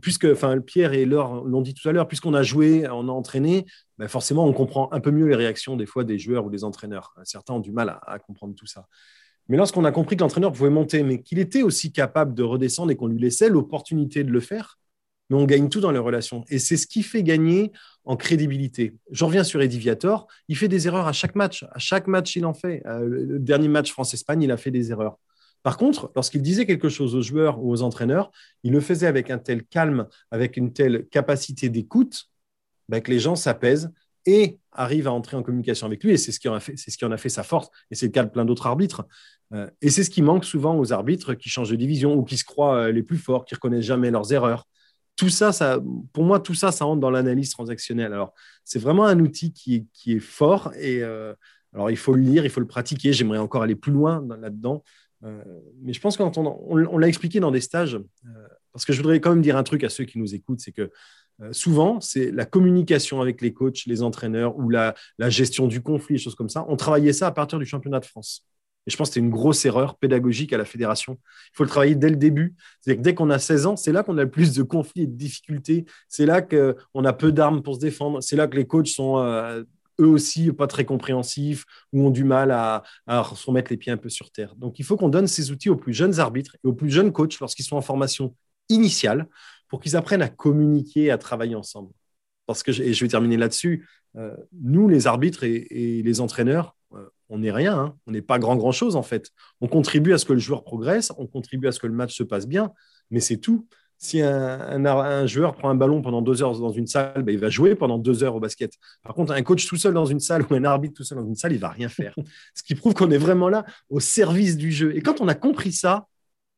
puisque Pierre et Laure l'ont dit tout à l'heure, puisqu'on a joué, on a entraîné, ben forcément, on comprend un peu mieux les réactions des fois des joueurs ou des entraîneurs. Certains ont du mal à, comprendre tout ça. Mais lorsqu'on a compris que l'entraîneur pouvait monter, mais qu'il était aussi capable de redescendre et qu'on lui laissait l'opportunité de le faire, on gagne tout dans les relations. Et c'est ce qui fait gagner en crédibilité. Je reviens sur Eddie Viator, il fait des erreurs à chaque match. À chaque match, il en fait. Euh, le dernier match France-Espagne, il a fait des erreurs. Par contre, lorsqu'il disait quelque chose aux joueurs ou aux entraîneurs, il le faisait avec un tel calme, avec une telle capacité d'écoute, bah, que les gens s'apaisent et arrivent à entrer en communication avec lui. Et c'est ce qui en a fait, sa force. Et c'est le cas de plein d'autres arbitres. Euh, et c'est ce qui manque souvent aux arbitres qui changent de division ou qui se croient euh, les plus forts, qui reconnaissent jamais leurs erreurs. Tout ça, pour moi, tout ça, ça entre dans l'analyse transactionnelle. Alors, c'est vraiment un outil qui est, qui est fort et euh, alors il faut le lire, il faut le pratiquer. J'aimerais encore aller plus loin là-dedans. Mais je pense qu'on on, l'a expliqué dans des stages, parce que je voudrais quand même dire un truc à ceux qui nous écoutent, c'est que souvent, c'est la communication avec les coachs, les entraîneurs ou la, gestion du conflit, choses comme ça. On travaillait ça à partir du championnat de France. Et je pense que c'était une grosse erreur pédagogique à la fédération. Il faut le travailler dès le début. C'est dès qu'on a 16 ans, c'est là qu'on a le plus de conflits et de difficultés. C'est là qu'on a peu d'armes pour se défendre. C'est là que les coachs sont euh, eux aussi pas très compréhensifs ou ont du mal à, se remettre les pieds un peu sur terre. Donc il faut qu'on donne ces outils aux plus jeunes arbitres et aux plus jeunes coachs lorsqu'ils sont en formation initiale pour qu'ils apprennent à communiquer, à travailler ensemble. Parce que, et je vais terminer là-dessus, euh, nous, les arbitres et les entraîneurs, euh, on n'est rien, hein. on n'est pas grand grand chose en fait. On contribue à ce que le joueur progresse, on contribue à ce que le match se passe bien, mais c'est tout. Si un, joueur prend un ballon pendant deux heures dans une salle, ben, il va jouer pendant deux heures au basket. Par contre, un coach tout seul dans une salle ou un arbitre tout seul dans une salle, il va rien faire. *laughs* ce qui prouve qu'on est vraiment là au service du jeu. Et quand on a compris ça,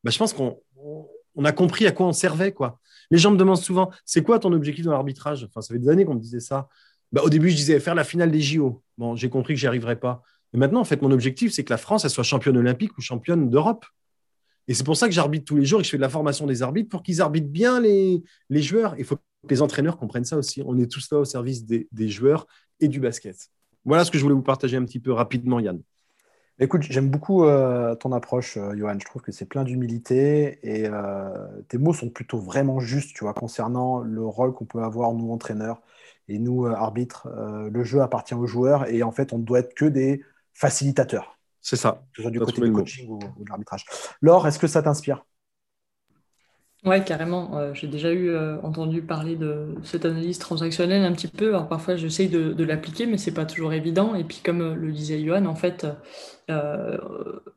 ben, je pense qu'on a compris à quoi on servait. Quoi. Les gens me demandent souvent, c'est quoi ton objectif dans l'arbitrage? Enfin, ça fait des années qu'on me disait ça. Ben, au début, je disais faire la finale des JO. Bon, j'ai compris que j'y arriverais pas. Mais maintenant, en fait, mon objectif, c'est que la France, elle soit championne olympique ou championne d'Europe. Et c'est pour ça que j'arbitre tous les jours et que je fais de la formation des arbitres pour qu'ils arbitrent bien les, les joueurs. Il faut que les entraîneurs comprennent ça aussi. On est tous là au service des, des joueurs et du basket. Voilà ce que je voulais vous partager un petit peu rapidement, Yann. Écoute, j'aime beaucoup euh, ton approche, euh, Johan. Je trouve que c'est plein d'humilité et euh, tes mots sont plutôt vraiment justes, tu vois, concernant le rôle qu'on peut avoir, nous, entraîneurs et nous, arbitres. le jeu appartient aux joueurs et en fait, on ne doit être que des facilitateur. C'est ça. Que ce soit du côté du coaching ou, de l'arbitrage. Laure, est-ce que ça t'inspire? Ouais, carrément. Euh, j'ai déjà eu euh, entendu parler de cette analyse transactionnelle un petit peu. Alors parfois, j'essaye de, de l'appliquer, mais c'est pas toujours évident. Et puis, comme euh, le disait Johan, en fait,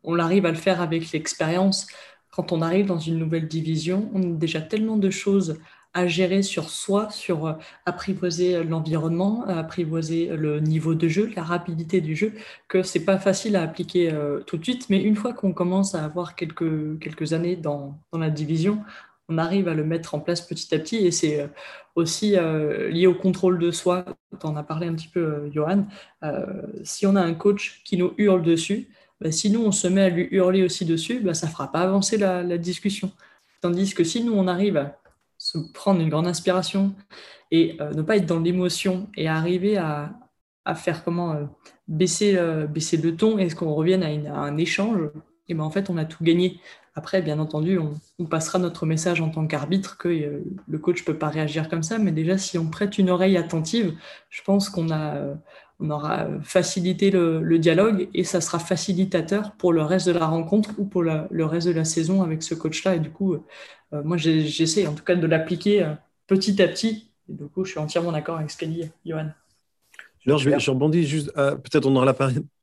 on arrive à le faire avec l'expérience. Quand on arrive dans une nouvelle division, on a déjà tellement de choses à gérer sur soi, sur euh, apprivoiser l'environnement, apprivoiser le niveau de jeu, la rapidité du jeu, que c'est pas facile à appliquer euh, tout de suite. Mais une fois qu'on commence à avoir quelques, quelques années dans, dans, la division, on arrive à le mettre en place petit à petit et c'est euh, aussi lié au contrôle de soi. Tu en as parlé un petit peu, Johan. si on a un coach qui nous hurle dessus, bah, si nous on se met à lui hurler aussi dessus, bah, ça fera pas avancer la, la discussion. Tandis que si nous on arrive prendre une grande inspiration et euh, ne pas être dans l'émotion et arriver à, faire comment euh, baisser, euh, baisser le ton et qu'on revienne à, un échange, et ben en fait on a tout gagné. Après, bien entendu, on, passera notre message en tant qu'arbitre que le coach ne peut pas réagir comme ça, mais déjà si on prête une oreille attentive, je pense qu'on a on aura facilité le, dialogue et ça sera facilitateur pour le reste de la rencontre ou pour le reste de la saison avec ce coach-là. Et du coup, euh, moi, j'essaie en tout cas de l'appliquer euh, petit à petit. Et du coup, je suis entièrement d'accord avec ce qu'a dit Johan. Alors, je, rebondis juste, euh, peut-être on aura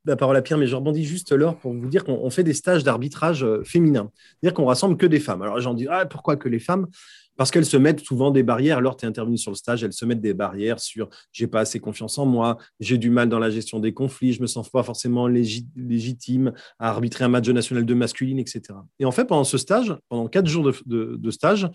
la, parole à Pierre, mais je rebondis juste là pour vous dire qu'on fait des stages d'arbitrage féminin. C'est-à-dire qu'on rassemble que des femmes. Alors, j'en dis, ah, pourquoi que les femmes? Parce qu'elles se mettent souvent des barrières. Alors, tu es intervenu sur le stage, elles se mettent des barrières sur j'ai pas assez confiance en moi, j'ai du mal dans la gestion des conflits, je me sens pas forcément légitime à arbitrer un match national de masculine, etc. Et en fait, pendant ce stage, pendant quatre jours de stage,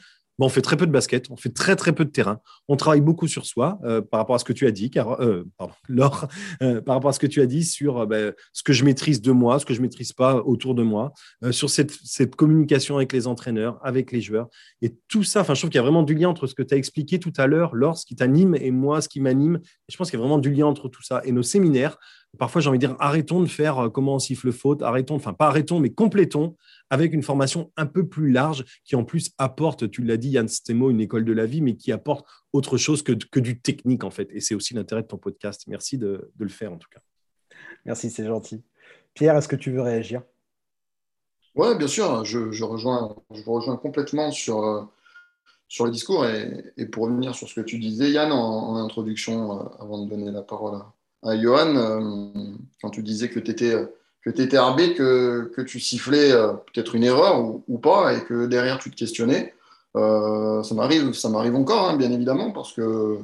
on fait très peu de basket, on fait très très peu de terrain. On travaille beaucoup sur soi euh, par rapport à ce que tu as dit, car, euh, *laughs* Laure, euh, par rapport à ce que tu as dit sur ben, ce que je maîtrise de moi, ce que je maîtrise pas autour de moi, sur cette, communication avec les entraîneurs, avec les joueurs, et tout ça. Je trouve qu'il y a vraiment du lien entre ce que tu as expliqué tout à l'heure, Laure, ce qui t'anime, et moi, ce qui m'anime. Je pense qu'il y a vraiment du lien entre tout ça. Et nos séminaires, parfois, j'ai envie de dire, arrêtons de faire comment on siffle faute, arrêtons, enfin pas arrêtons, mais complétons avec une formation un peu plus large qui en plus apporte, tu l'as dit Yann Stemo, une école de la vie, mais qui apporte autre chose que, que du technique en fait. Et c'est aussi l'intérêt de ton podcast. Merci de, de, le faire en tout cas. Merci, c'est gentil. Pierre, est-ce que tu veux réagir? Oui, bien sûr. Je, je, rejoins, je rejoins complètement sur, euh, sur le discours. Et, et, pour revenir sur ce que tu disais, Yann, en, introduction, euh, avant de donner la parole à, à Johan, euh, quand tu disais que tu étais que tu étais arbitre, que, que tu sifflais euh, peut-être une erreur ou, pas, et que derrière tu te questionnais. Euh, ça m'arrive, ça m'arrive encore, hein, bien évidemment, parce que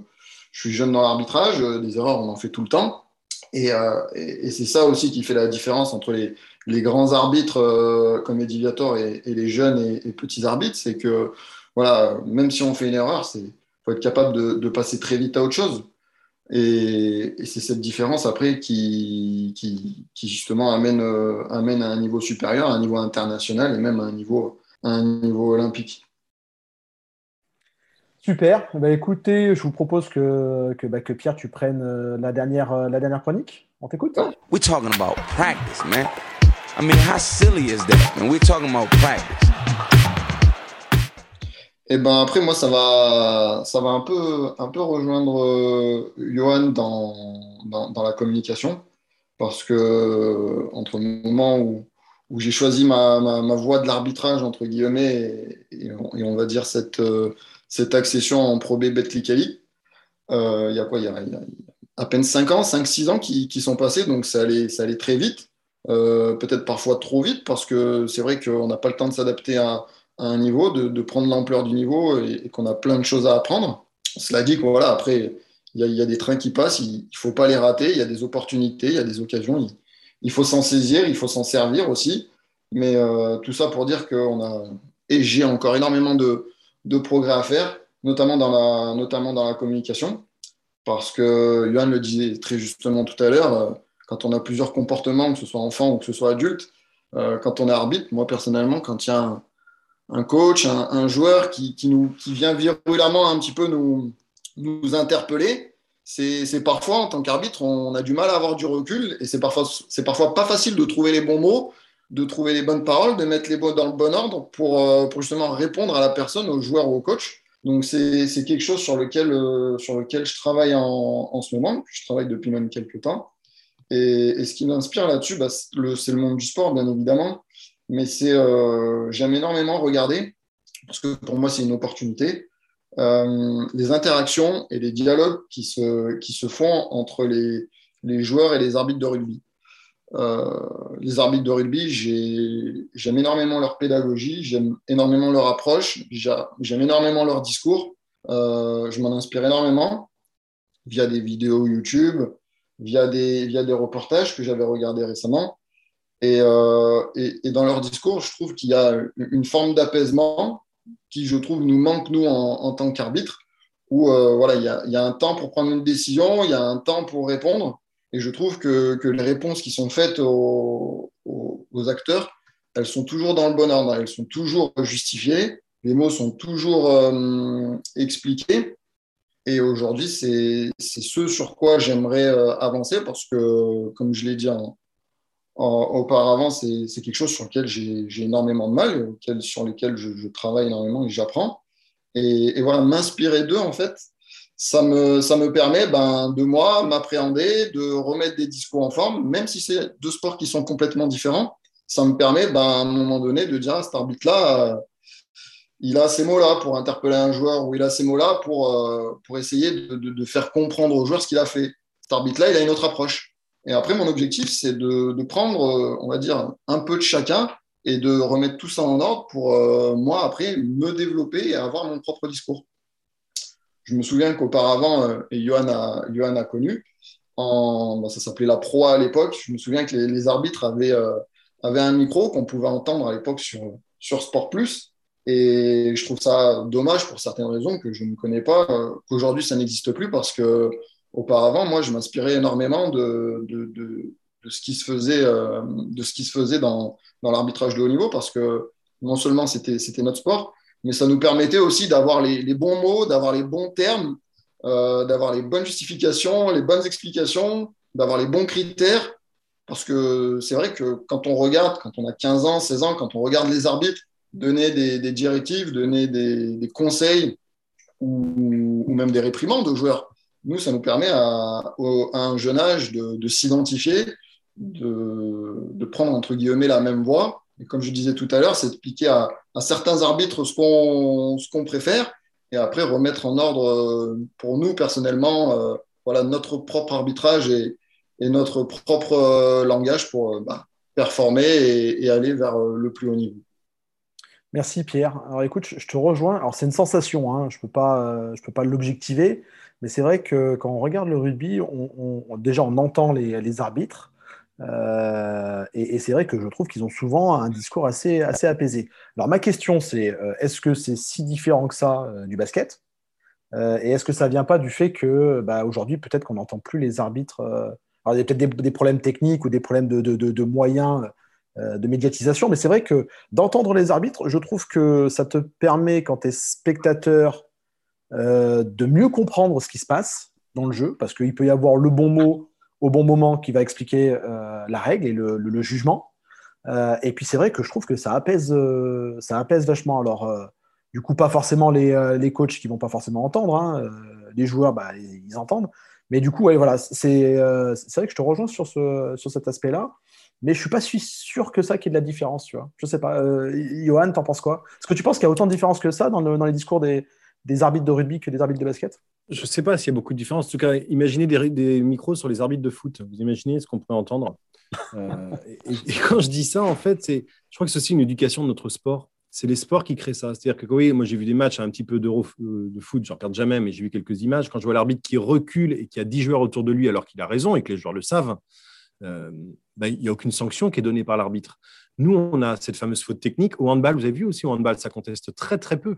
je suis jeune dans l'arbitrage, des erreurs on en fait tout le temps. Et, et, c'est ça aussi qui fait la différence entre les, les grands arbitres comme Ediviator et, et, les jeunes et, petits arbitres, c'est que voilà, même si on fait une erreur, c'est faut être capable de, passer très vite à autre chose. Et, c'est cette différence après qui, qui, justement amène, euh, amène à un niveau supérieur, à un niveau international et même à un niveau, un niveau olympique. Super. Bah, écoutez, je vous propose que, que, bah, que Pierre, tu prennes euh, la dernière, euh, la dernière chronique. On t'écoute We're talking about practice, man. I mean, how silly is that? And we're talking about practice. Et eh ben après, moi, ça va, ça va un peu, un peu rejoindre euh, Johan dans, dans, la communication. Parce que entre le moment où, où j'ai choisi ma, ma, voie de l'arbitrage, entre guillemets, et, on, va dire cette, euh, cette accession en Pro B Betclicali, euh, il y a quoi? Il y a, à peine 5 ans, 5-6 ans qui, qui, sont passés, donc ça allait, ça allait très vite. Peut-être parfois trop vite, parce que c'est vrai qu'on n'a pas le temps de s'adapter à à un niveau, de, prendre l'ampleur du niveau et, qu'on a plein de choses à apprendre. Cela dit après, il y, a des trains qui passent, il ne faut pas les rater, il y a des opportunités, il y a des occasions, il, faut s'en saisir, il faut s'en servir aussi. Mais euh, tout ça pour dire qu'on a, et j'ai encore énormément de, progrès à faire, notamment dans la, notamment dans la communication. Parce que Johan le disait très justement tout à l'heure, euh, quand on a plusieurs comportements, que ce soit enfant ou que ce soit adulte, euh, quand on est arbitre, moi personnellement, quand il y a un coach, un, joueur qui, vient virulemment un petit peu nous, nous interpeller, c'est parfois, en tant qu'arbitre, on a du mal à avoir du recul et c'est parfois, parfois pas facile de trouver les bons mots, de trouver les bonnes paroles, de mettre les mots dans le bon ordre pour, euh, justement répondre à la personne, au joueur ou au coach. Donc, c'est quelque chose sur lequel, euh, sur lequel je travaille en, ce moment. Je travaille depuis même quelques temps. Et, ce qui m'inspire là-dessus, bah, c'est le monde du sport, bien évidemment mais euh, j'aime énormément regarder parce que pour moi c'est une opportunité. Euh, les interactions et les dialogues qui se, qui se font entre les, les joueurs et les arbitres de rugby. Euh, les arbitres de rugby, j'aime énormément leur pédagogie, j'aime énormément leur approche, j'aime énormément leur discours. je m'en inspire énormément via des vidéos YouTube, via des, via des reportages que j'avais regardés récemment. Euh, et, dans leur discours, je trouve qu'il y a une forme d'apaisement qui, je trouve, nous manque, nous, en, tant qu'arbitre, où euh, voilà, il y, a, un temps pour prendre une décision, il y a un temps pour répondre. Et je trouve que, les réponses qui sont faites aux, acteurs, elles sont toujours dans le bon ordre, elles sont toujours justifiées, les mots sont toujours euh, expliqués. Et aujourd'hui, c'est ce sur quoi j'aimerais avancer parce que, comme je l'ai dit en, auparavant, c'est quelque chose sur lequel j'ai énormément de mal, sur lequel je, travaille énormément et j'apprends. Et, voilà, m'inspirer d'eux, en fait, ça me, permet ben, de moi m'appréhender, de remettre des discours en forme, même si c'est deux sports qui sont complètement différents. Ça me permet ben, à un moment donné de dire, ah, cet arbitre-là, euh, il a ces mots-là pour interpeller un joueur ou il a ces mots-là pour, euh, pour essayer de, de, faire comprendre au joueur ce qu'il a fait. Cet arbitre-là, il a une autre approche. Et après, mon objectif, c'est de, prendre, euh, on va dire, un peu de chacun et de remettre tout ça en ordre pour euh, moi, après, me développer et avoir mon propre discours. Je me souviens qu'auparavant, euh, et Johan a, connu, en, bah, ça s'appelait la proie à l'époque, je me souviens que les, arbitres avaient, avaient, un micro qu'on pouvait entendre à l'époque sur, sur Sport Plus. Et je trouve ça dommage pour certaines raisons que je ne connais pas, qu'aujourd'hui ça n'existe plus parce que auparavant, moi, je m'inspirais énormément de, de, de, ce qui se faisait, euh, de ce qui se faisait dans, dans l'arbitrage de haut niveau, parce que non seulement c'était, notre sport, mais ça nous permettait aussi d'avoir les, les bons mots, d'avoir les bons termes, euh, d'avoir les bonnes justifications, les bonnes explications, d'avoir les bons critères. Parce que c'est vrai que quand on regarde, quand on a 15 ans, 16 ans, quand on regarde les arbitres donner des, directives, donner des, conseils ou, même des réprimandes aux joueurs, nous, ça nous permet à, un jeune âge de, s'identifier, de, prendre entre guillemets la même voie. Et comme je disais tout à l'heure, c'est de piquer à, certains arbitres ce qu'on préfère et après remettre en ordre euh, pour nous personnellement euh, voilà, notre propre arbitrage et, notre propre euh, langage pour, bah, performer et, et aller vers le plus haut niveau. Merci Pierre. Alors écoute, je te rejoins. Alors c'est une sensation, hein. je ne peux pas, je peux pas l'objectiver, mais c'est vrai que quand on regarde le rugby, déjà on entend les, arbitres, euh, et, c'est vrai que je trouve qu'ils ont souvent un discours assez, apaisé. Alors ma question c'est, euh, est-ce que c'est si différent que ça euh, du basket Et est-ce que ça vient pas du fait que bah, aujourd'hui peut-être qu'on n'entend plus les arbitres Alors il y a peut-être des, problèmes techniques ou des problèmes de, de, moyens de médiatisation. Mais c'est vrai que d'entendre les arbitres, je trouve que ça te permet, quand tu es spectateur, euh, de mieux comprendre ce qui se passe dans le jeu, parce qu'il peut y avoir le bon mot au bon moment qui va expliquer euh, la règle et le, jugement. et puis c'est vrai que je trouve que ça apaise, ça apaise vachement. Alors, du coup, pas forcément les, les, coachs qui vont pas forcément entendre, hein, les joueurs, bah, ils entendent. Mais du coup, ouais, voilà, c'est vrai que je te rejoins sur, ce, sur cet aspect-là mais je suis pas sûr que ça qu'il y ait de la différence, tu vois. Je sais pas. Euh, Johan, t'en penses quoi? Est-ce que tu penses qu'il y a autant de différence que ça dans, les discours des, arbitres de rugby que des arbitres de basket? Je sais pas s'il y a beaucoup de différence. En tout cas, imaginez des, micros sur les arbitres de foot. Vous imaginez ce qu'on pourrait entendre euh, et, quand je dis ça, en fait, c'est, je crois que c'est aussi une éducation de notre sport. C'est les sports qui créent ça. C'est-à-dire que oui, moi j'ai vu des matchs un petit peu d'euro euh, de foot, je ne regarde jamais, mais j'ai vu quelques images. Quand je vois l'arbitre qui recule et qui a 10 joueurs autour de lui alors qu'il a raison et que les joueurs le savent, euh, ben, il n'y a aucune sanction qui est donnée par l'arbitre. Nous, on a cette fameuse faute technique. Au handball, vous avez vu aussi, au handball, ça conteste très, très peu.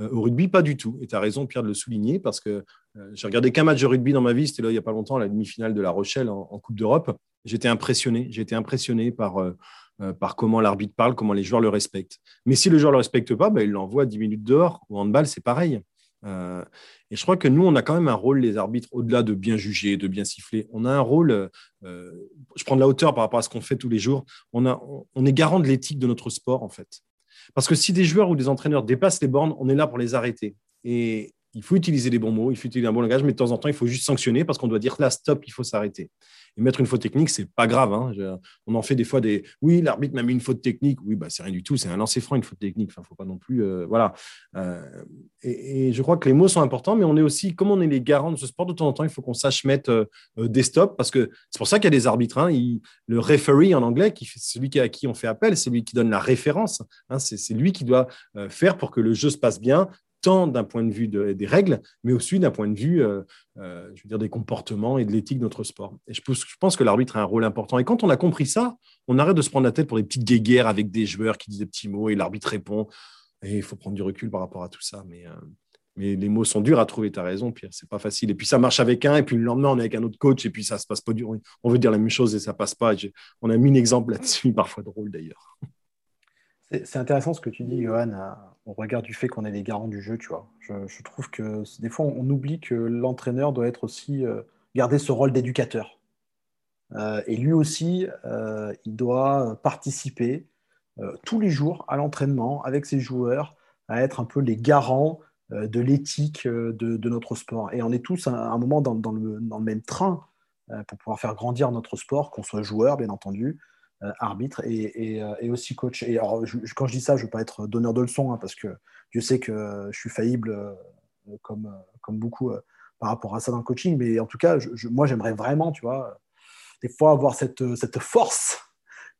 Euh, au rugby, pas du tout. Et tu as raison, Pierre, de le souligner, parce que euh, j'ai regardé qu'un match de rugby dans ma vie, c'était là il n'y a pas longtemps, la demi-finale de La Rochelle en, Coupe d'Europe. J'étais impressionné. Été impressionné par, par comment l'arbitre parle, comment les joueurs le respectent. Mais si le joueur ne le respecte pas, ben, il l'envoie 10 minutes dehors. Au handball, c'est pareil. Euh, et je crois que nous, on a quand même un rôle, les arbitres, au-delà de bien juger, de bien siffler. On a un rôle, euh, je prends de la hauteur par rapport à ce qu'on fait tous les jours. On, on est garant de l'éthique de notre sport, en fait. Parce que si des joueurs ou des entraîneurs dépassent les bornes, on est là pour les arrêter. Et il faut utiliser les bons mots, il faut utiliser un bon langage, mais de temps en temps, il faut juste sanctionner parce qu'on doit dire là, stop, il faut s'arrêter. Et mettre une faute technique, c'est pas grave. Hein. on en fait des fois des. Oui, l'arbitre m'a mis une faute technique. Oui, bah, c'est rien du tout. C'est un lancer franc, une faute technique. Enfin, faut pas non plus. Euh, voilà. Euh, et, je crois que les mots sont importants, mais on est aussi, comme on est les garants de ce sport, de temps en temps, il faut qu'on sache mettre euh, des stops parce que c'est pour ça qu'il y a des arbitres. Hein. le referee en anglais, qui celui à qui on fait appel, c'est lui qui donne la référence. Hein. c'est lui qui doit faire pour que le jeu se passe bien, tant d'un point de vue des règles, mais aussi d'un point de vue, euh, euh, je veux dire, des comportements et de l'éthique de notre sport. Et je, pense que l'arbitre a un rôle important. Et quand on a compris ça, on arrête de se prendre la tête pour des petites guéguerres avec des joueurs qui disent des petits mots et l'arbitre répond. Et il faut prendre du recul par rapport à tout ça. Mais, euh, mais les mots sont durs à trouver, tu as raison, Pierre, c'est pas facile. Et puis ça marche avec un, et puis le lendemain, on est avec un autre coach, et puis ça se passe pas dur. On veut dire la même chose et ça passe pas. On a mis un exemple là-dessus, *laughs* parfois drôle d'ailleurs. C'est intéressant ce que tu dis, Johan, au regard du fait qu'on est les garants du jeu, tu vois. Je, trouve que des fois, on oublie que l'entraîneur doit être aussi euh, garder ce rôle d'éducateur. Euh, et lui aussi, euh, il doit participer tous les jours à l'entraînement avec ses joueurs, à être un peu les garants de l'éthique de, notre sport. Et on est tous à un moment dans, le, dans le, même train pour pouvoir faire grandir notre sport, qu'on soit joueur, bien entendu, euh, arbitre euh, et, aussi coach. Et alors, quand je dis ça, je ne veux pas être donneur de leçons, hein, parce que Dieu sait que je suis faillible euh, comme, comme beaucoup par rapport à ça dans le coaching. Mais en tout cas, moi, j'aimerais vraiment, tu vois, des fois avoir cette, cette force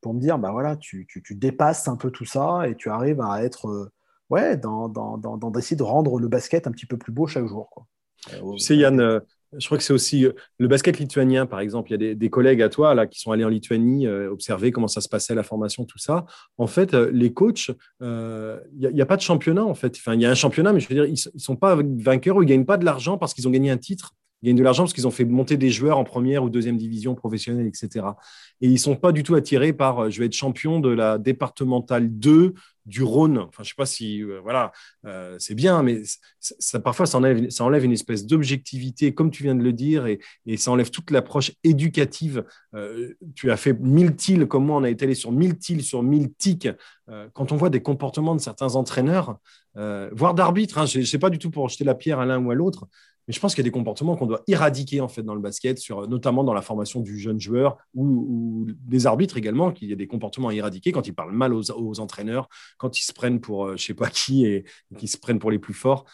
pour me dire, bah voilà, tu, tu, dépasses un peu tout ça et tu arrives à être, ouais, dans, dans, dans, d'essayer de rendre le basket un petit peu plus beau chaque jour. Tu sais, Yann, je crois que c'est aussi euh, le basket lituanien, par exemple. Il y a des, collègues à toi qui sont allés en Lituanie euh, observer comment ça se passait, la formation, tout ça. En fait, euh, les coachs, il n'y a, pas de championnat, en fait. Enfin, il y a un championnat, mais je veux dire, ils ne sont pas vainqueurs ou ils ne gagnent pas de l'argent parce qu'ils ont gagné un titre. Gagnent de l'argent parce qu'ils ont fait monter des joueurs en première ou deuxième division professionnelle, etc. Et ils ne sont pas du tout attirés par je vais être champion de la départementale 2 du Rhône. Enfin, je sais pas si, euh, voilà, euh, c'est bien, mais ça, parfois, ça enlève, ça enlève une espèce d'objectivité, comme tu viens de le dire, et, ça enlève toute l'approche éducative. Euh, tu as fait mille tiles, comme moi, on a été allé sur mille tiles, sur mille tics. quand on voit des comportements de certains entraîneurs, voire d'arbitres, hein, je ne sais pas du tout pour jeter la pierre à l'un ou à l'autre, mais je pense qu'il y a des comportements qu'on doit éradiquer en fait dans le basket, sur, notamment dans la formation du jeune joueur ou, des arbitres également, qu'il y a des comportements à éradiquer quand ils parlent mal aux, entraîneurs, quand ils se prennent pour je euh, je sais pas qui et, qu'ils se prennent pour les plus forts.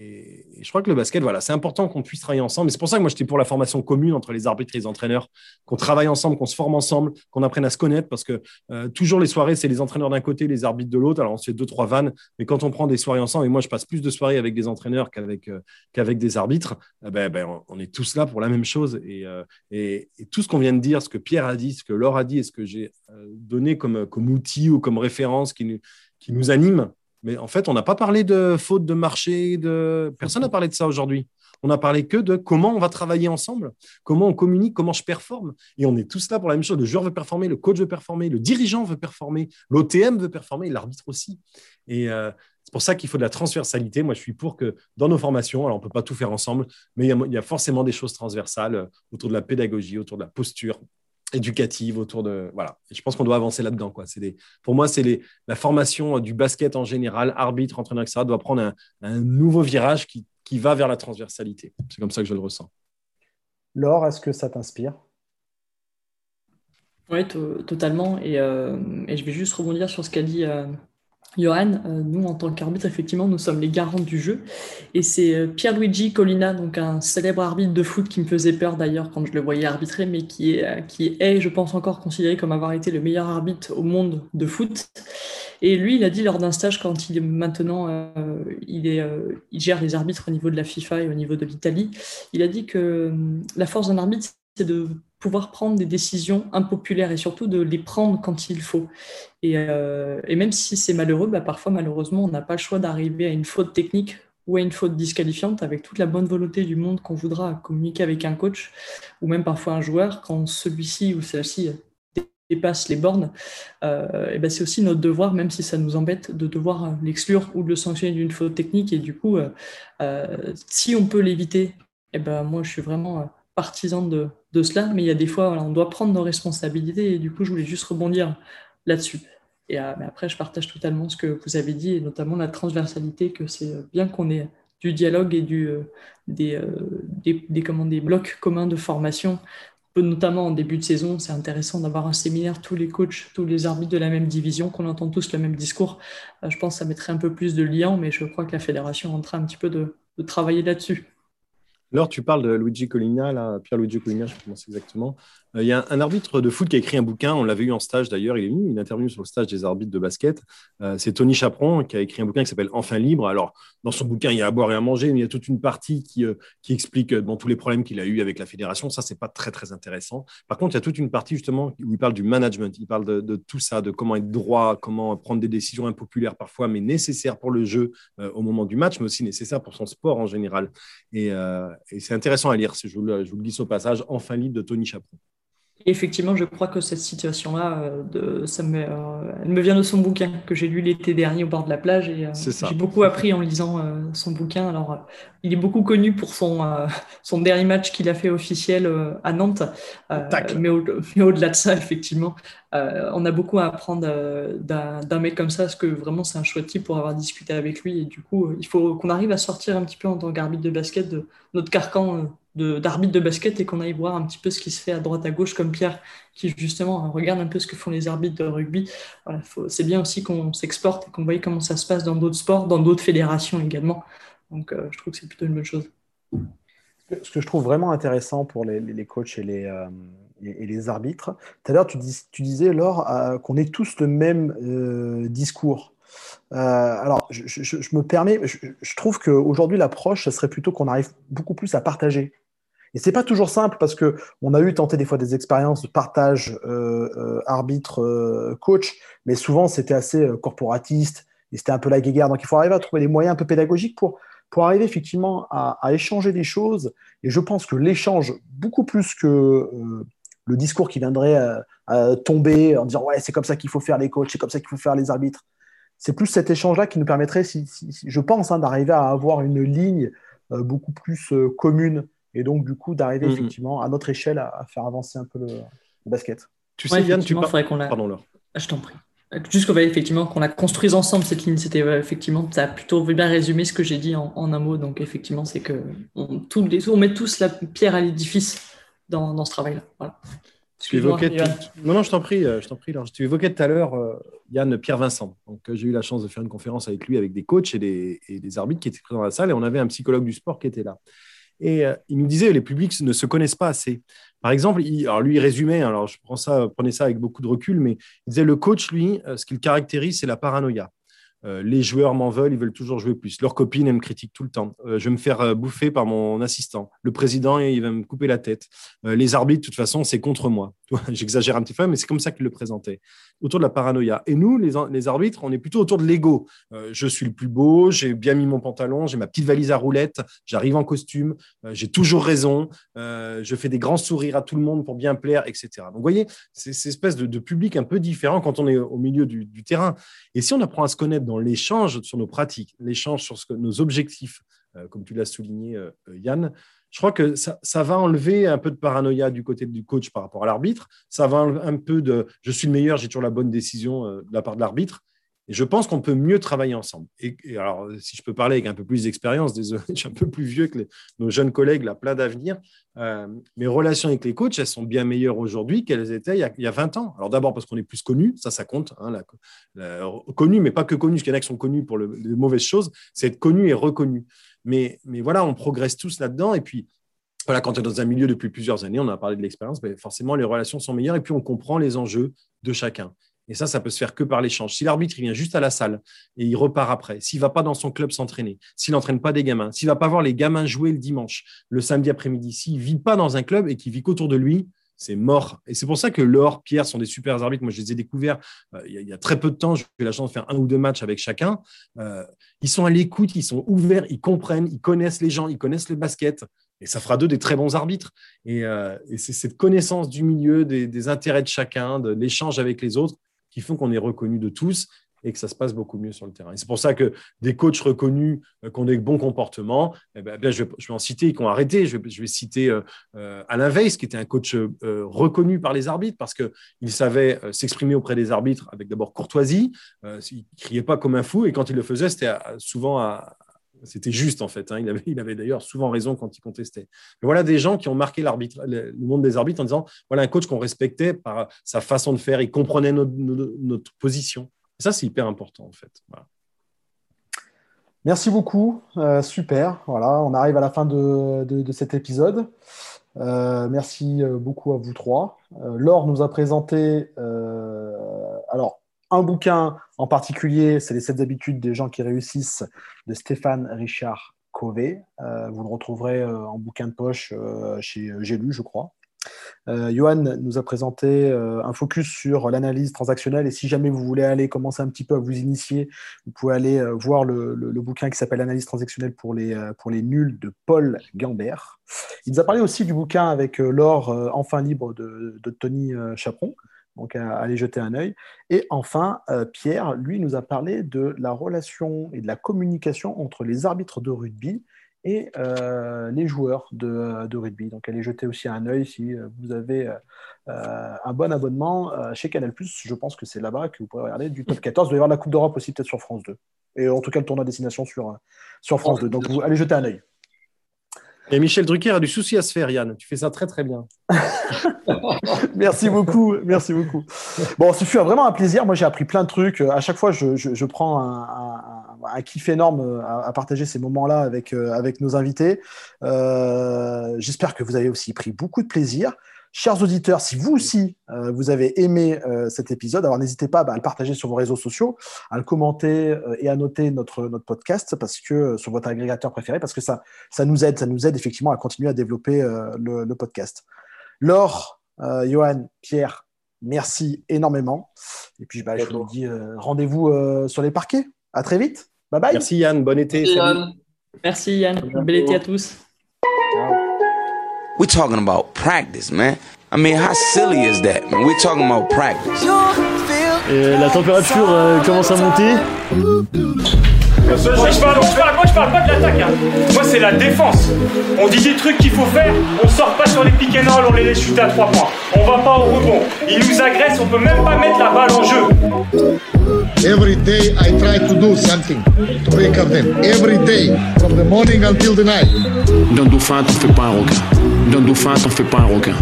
Et, je crois que le basket, voilà, c'est important qu'on puisse travailler ensemble. Et c'est pour ça que moi, j'étais pour la formation commune entre les arbitres et les entraîneurs, qu'on travaille ensemble, qu'on se forme ensemble, qu'on apprenne à se connaître, parce que euh, toujours les soirées, c'est les entraîneurs d'un côté, les arbitres de l'autre. Alors, on se fait deux, trois vannes, mais quand on prend des soirées ensemble, et moi, je passe plus de soirées avec des entraîneurs qu'avec euh, qu'avec des arbitres, eh ben, ben, on est tous là pour la même chose. Et, euh, et, et tout ce qu'on vient de dire, ce que Pierre a dit, ce que Laure a dit, et ce que j'ai donné comme, comme outil ou comme référence qui nous, qui nous anime, mais en fait, on n'a pas parlé de faute de marché, de... personne n'a parlé de ça aujourd'hui. On n'a parlé que de comment on va travailler ensemble, comment on communique, comment je performe. Et on est tous là pour la même chose. Le joueur veut performer, le coach veut performer, le dirigeant veut performer, l'OTM veut performer, l'arbitre aussi. Et euh, c'est pour ça qu'il faut de la transversalité. Moi, je suis pour que dans nos formations, alors on ne peut pas tout faire ensemble, mais il y, a, forcément des choses transversales euh, autour de la pédagogie, autour de la posture, éducative autour de voilà. Je pense qu'on doit avancer là-dedans quoi. C'est des pour moi c'est les la formation du basket en général arbitre entraîneur etc doit prendre un, nouveau virage qui, qui, va vers la transversalité. C'est comme ça que je le ressens. Laure est-ce que ça t'inspire? Oui totalement. Et, euh, et, je vais juste rebondir sur ce qu'a dit euh, Johan, euh, nous en tant qu'arbitre, effectivement, nous sommes les garants du jeu. Et c'est euh, Pierluigi Collina, donc un célèbre arbitre de foot qui me faisait peur d'ailleurs quand je le voyais arbitrer, mais qui est, euh, qui est, je pense, encore considéré comme avoir été le meilleur arbitre au monde de foot. Et lui, il a dit lors d'un stage, quand il est maintenant, il, il gère les arbitres au niveau de la FIFA et au niveau de l'Italie, il a dit que la force d'un arbitre, c'est de pouvoir prendre des décisions impopulaires et surtout de les prendre quand il faut. Et, euh, même si c'est malheureux, bah, parfois malheureusement on n'a pas le choix d'arriver à une faute technique ou à une faute disqualifiante avec toute la bonne volonté du monde qu'on voudra communiquer avec un coach ou même parfois un joueur quand celui-ci ou celle-ci dépasse les bornes, euh, et ben c'est aussi notre devoir, même si ça nous embête, de devoir l'exclure ou de le sanctionner d'une faute technique. Et du coup, euh, si on peut l'éviter, et ben moi je suis vraiment partisan de, cela, mais il y a des fois, on doit prendre nos responsabilités et du coup, je voulais juste rebondir là-dessus. Et euh, mais après, je partage totalement ce que vous avez dit et notamment la transversalité, que c'est bien qu'on ait du dialogue et euh, des, euh, des, des, blocs communs de formation notamment en début de saison, c'est intéressant d'avoir un séminaire, tous les coachs, tous les arbitres de la même division, qu'on entend tous le même discours. je pense que ça mettrait un peu plus de lien, mais je crois que la fédération est en train un petit peu de travailler là-dessus. Alors, tu parles de Luigi Collina, là, Pierre Luigi Collina, je pense exactement. Euh, il y a un, arbitre de foot qui a écrit un bouquin, on l'avait eu en stage d'ailleurs, il est venu, une interview sur le stage des arbitres de basket. Euh, c'est Tony Chaperon qui a écrit un bouquin qui s'appelle Enfin libre. Alors, dans son bouquin, il y a à boire et à manger, mais il y a toute une partie qui, euh, explique tous les problèmes qu'il a eu avec la fédération. Ça, c'est pas très, très intéressant. Par contre, il y a toute une partie justement où il parle du management, il parle de, tout ça, de comment être droit, comment prendre des décisions impopulaires parfois, mais nécessaires pour le jeu au moment du match, mais aussi nécessaires pour son sport en général. Et, c'est intéressant à lire, je vous, le, je au passage, Enfin libre de Tony Chaperon effectivement, je crois que cette situation-là, euh, ça me, euh, elle me vient de son bouquin que j'ai lu l'été dernier au bord de la plage et euh, j'ai beaucoup appris en lisant son bouquin. Alors, il est beaucoup connu pour son, son dernier match qu'il a fait officiel à Nantes, mais, au, delà de ça, effectivement, on a beaucoup à apprendre d'un mec comme ça, parce que vraiment c'est un chouette type pour avoir discuté avec lui. Et du coup, il faut qu'on arrive à sortir un petit peu en tant qu'arbitre de basket de notre carcan d'arbitre de, basket et qu'on aille voir un petit peu ce qui se fait à droite à gauche, comme Pierre, qui justement regarde un peu ce que font les arbitres de rugby. C'est bien aussi qu'on s'exporte et qu'on voit comment ça se passe dans d'autres sports, dans d'autres fédérations également. Donc euh, je trouve que c'est plutôt une bonne chose. Ce que je trouve vraiment intéressant pour les, coachs et les, euh, et, les arbitres, tout à l'heure tu, dis, tu, disais, Laure, euh, qu'on ait tous le même discours. alors, je, je, me permets, je, je trouve qu'aujourd'hui, l'approche, ce serait plutôt qu'on arrive beaucoup plus à partager et c'est pas toujours simple parce que on a eu tenté des fois des expériences de partage euh, euh, arbitre euh, coach, mais souvent c'était assez corporatiste et c'était un peu la guéguerre. Donc il faut arriver à trouver des moyens un peu pédagogiques pour pour arriver effectivement à, échanger des choses. Et je pense que l'échange beaucoup plus que le discours qui viendrait tomber en disant ouais c'est comme ça qu'il faut faire les coachs, c'est comme ça qu'il faut faire les arbitres. C'est plus cet échange-là qui nous permettrait, je pense, hein, d'arriver à avoir une ligne beaucoup plus commune et donc du coup d'arriver mm-hmm. effectivement à notre échelle à, faire avancer un peu le, basket. Tu sais, Yann, tu parles. qu'on la... Pardon, ah, Je t'en prie. Juste qu'on effectivement qu'on la construise ensemble cette ligne, c'était effectivement ça a plutôt bien résumé ce que j'ai dit en, un mot. Donc effectivement, c'est que on, on met tous la pierre à l'édifice dans, dans, ce travail-là. Voilà. Tu évoquais non, non, je t'en prie, je t'en prie. Alors, tu évoquais tout à l'heure Yann Pierre Vincent. Donc, j'ai eu la chance de faire une conférence avec lui, avec des coachs et des, et des arbitres qui étaient présents dans la salle, et on avait un psychologue du sport qui était là. Et il nous disait les publics ne se connaissent pas assez. Par exemple, alors lui, il résumait, alors je prends ça, prenez ça avec beaucoup de recul, mais il disait le coach, lui, ce qu'il caractérise, c'est la paranoïa. Euh, les joueurs m'en veulent, ils veulent toujours jouer plus. Leurs copines, elles me critiquent tout le temps. Euh, je vais me faire euh, bouffer par mon assistant. Le président, il va me couper la tête. les arbitres, de toute façon, c'est contre moi. *laughs* J'exagère un petit peu, mais c'est comme ça qu'il le présentait. Autour de la paranoïa. Et nous, les, arbitres, on est plutôt autour de l'ego. je suis le plus beau, j'ai bien mis mon pantalon, j'ai ma petite valise à roulettes, j'arrive en costume, j'ai toujours raison, je fais des grands sourires à tout le monde pour bien plaire, etc. Donc, vous voyez, c'est cette espèce de, public un peu différent quand on est au milieu du, terrain. Et si on apprend à se connaître dans l'échange sur nos pratiques, l'échange sur nos objectifs, euh, comme tu l'as souligné, euh, Yann, je crois que ça, va enlever un peu de paranoïa du côté du coach par rapport à l'arbitre. Ça va enlever un peu de je suis le meilleur, j'ai toujours la bonne décision euh, de la part de l'arbitre. Et je pense qu'on peut mieux travailler ensemble. Et, alors, si je peux parler avec un peu plus d'expérience, désolé, *laughs* je suis un peu plus vieux que nos jeunes collègues, là, plein d'avenir. Euh, mes relations avec les coachs, elles sont bien meilleures aujourd'hui qu'elles étaient il y, a, 20 ans. Alors d'abord parce qu'on est plus connus, ça, ça compte. Hein, connu, mais pas que connu, parce qu'il y en a qui sont connus pour le, les mauvaises choses, c'est être connu et reconnu. Mais, mais voilà, on progresse tous là-dedans. Et puis, voilà, quand tu es dans un milieu depuis plusieurs années, on a parlé de l'expérience, mais forcément, les relations sont meilleures et puis on comprend les enjeux de chacun. Et ça, ça peut se faire que par l'échange. Si l'arbitre vient juste à la salle et il repart après, s'il va pas dans son club s'entraîner, s'il n'entraîne pas des gamins, s'il va pas voir les gamins jouer le dimanche, le samedi après-midi, s'il vit pas dans un club et qu'il vit qu'autour de lui, c'est mort. Et c'est pour ça que Laure, Pierre sont des super arbitres. Moi, je les ai découverts euh, il, y a, très peu de temps. J'ai eu la chance de faire un ou deux matchs avec chacun. Euh, ils sont à l'écoute, ils sont ouverts, ils comprennent, ils connaissent les gens, ils connaissent le basket. Et ça fera d'eux des très bons arbitres. Et, euh, c'est cette connaissance du milieu, des intérêts de chacun, de l'échange avec les autres qui font qu'on est reconnu de tous et que ça se passe beaucoup mieux sur le terrain. C'est pour ça que des coachs reconnus euh, qui ont des bons comportements, eh ben, je, vais, en citer, qui ont arrêté. Je vais, citer euh, euh, Alain Weiss, qui était un coach reconnu par les arbitres parce qu'il savait s'exprimer auprès des arbitres avec d'abord courtoisie, il ne criait pas comme un fou, et quand il le faisait, c'était souvent à, c'était juste en fait. Hein. Il avait, il avait d'ailleurs souvent raison quand il contestait. Mais voilà des gens qui ont marqué le monde des arbitres en disant voilà un coach qu'on respectait par sa façon de faire, il comprenait notre, position. Et ça, c'est hyper important en fait. Merci beaucoup, euh, super. Voilà, on arrive à la fin de, de, cet épisode. Euh, merci euh, beaucoup à vous trois. Laure nous a présenté, alors un bouquin en particulier, c'est Les 7 habitudes des gens qui réussissent de Stéphane Richard Covey. Euh, vous le retrouverez euh, en bouquin de poche euh, chez J'ai je crois. Johan nous a présenté un focus sur l'analyse transactionnelle et si jamais vous voulez aller commencer un petit peu à vous initier, vous pouvez aller voir le, bouquin qui s'appelle Analyse transactionnelle pour les, pour les nuls de Paul Gambert. Il nous a parlé aussi du bouquin avec l'or enfin libre de, de Tony Chaperon donc à, aller jeter un œil. Et enfin, euh, Pierre, lui, nous a parlé de la relation et de la communication entre les arbitres de rugby et euh, les joueurs de, de, rugby. Donc allez jeter aussi un œil si euh, vous avez un bon abonnement chez Canal+. Je pense que c'est là-bas que vous pourrez regarder du top 14. Il doit y avoir la Coupe d'Europe aussi peut-être sur France 2. Et en tout cas le tournoi destination sur, sur France 2. Donc vous, allez jeter un œil. Et Michel Drucker a du souci à se faire, Yann. Tu fais ça très, très bien. *laughs* merci beaucoup. Merci beaucoup. Bon, ce fut vraiment un plaisir. Moi, j'ai appris plein de trucs. À chaque fois, je, je, prends un, un, kiff énorme à, partager ces moments-là avec, euh, avec nos invités. Euh, J'espère que vous avez aussi pris beaucoup de plaisir. Chers auditeurs, si vous aussi euh, vous avez aimé euh, cet épisode, alors n'hésitez pas bah, à le partager sur vos réseaux sociaux, à le commenter euh, et à noter notre, notre podcast parce que sur votre agrégateur préféré, parce que ça, ça nous aide, ça nous aide effectivement à continuer à développer le, le, podcast. Laure, Johan, Pierre, merci énormément. Et puis bah, je vous dis rendez-vous sur les parquets. À très vite. Bye bye. Merci Yann, bon été. Merci Yann. Merci Yann. Bel été à tous. We're talking about practice, man. I mean, how silly is that, man? We're talking about practice. Et la température euh, commence à monter. Moi je, parle, moi je parle pas de l'attaque, hein. moi c'est la défense. On dit des trucs qu'il faut faire, on sort pas sur les pick and roll, on les laisse chuter à 3 points. On va pas au rebond. Ils nous agressent, on peut même pas mettre la balle en jeu. Every day I try to do something to wake up them. Every day, from the morning until the night. Dans dauphin, t'en fais pas un requin. D'un dauphin, t'en fais pas un requin.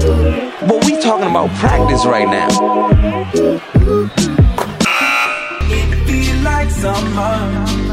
But we talking about practice right now. Feel like summer.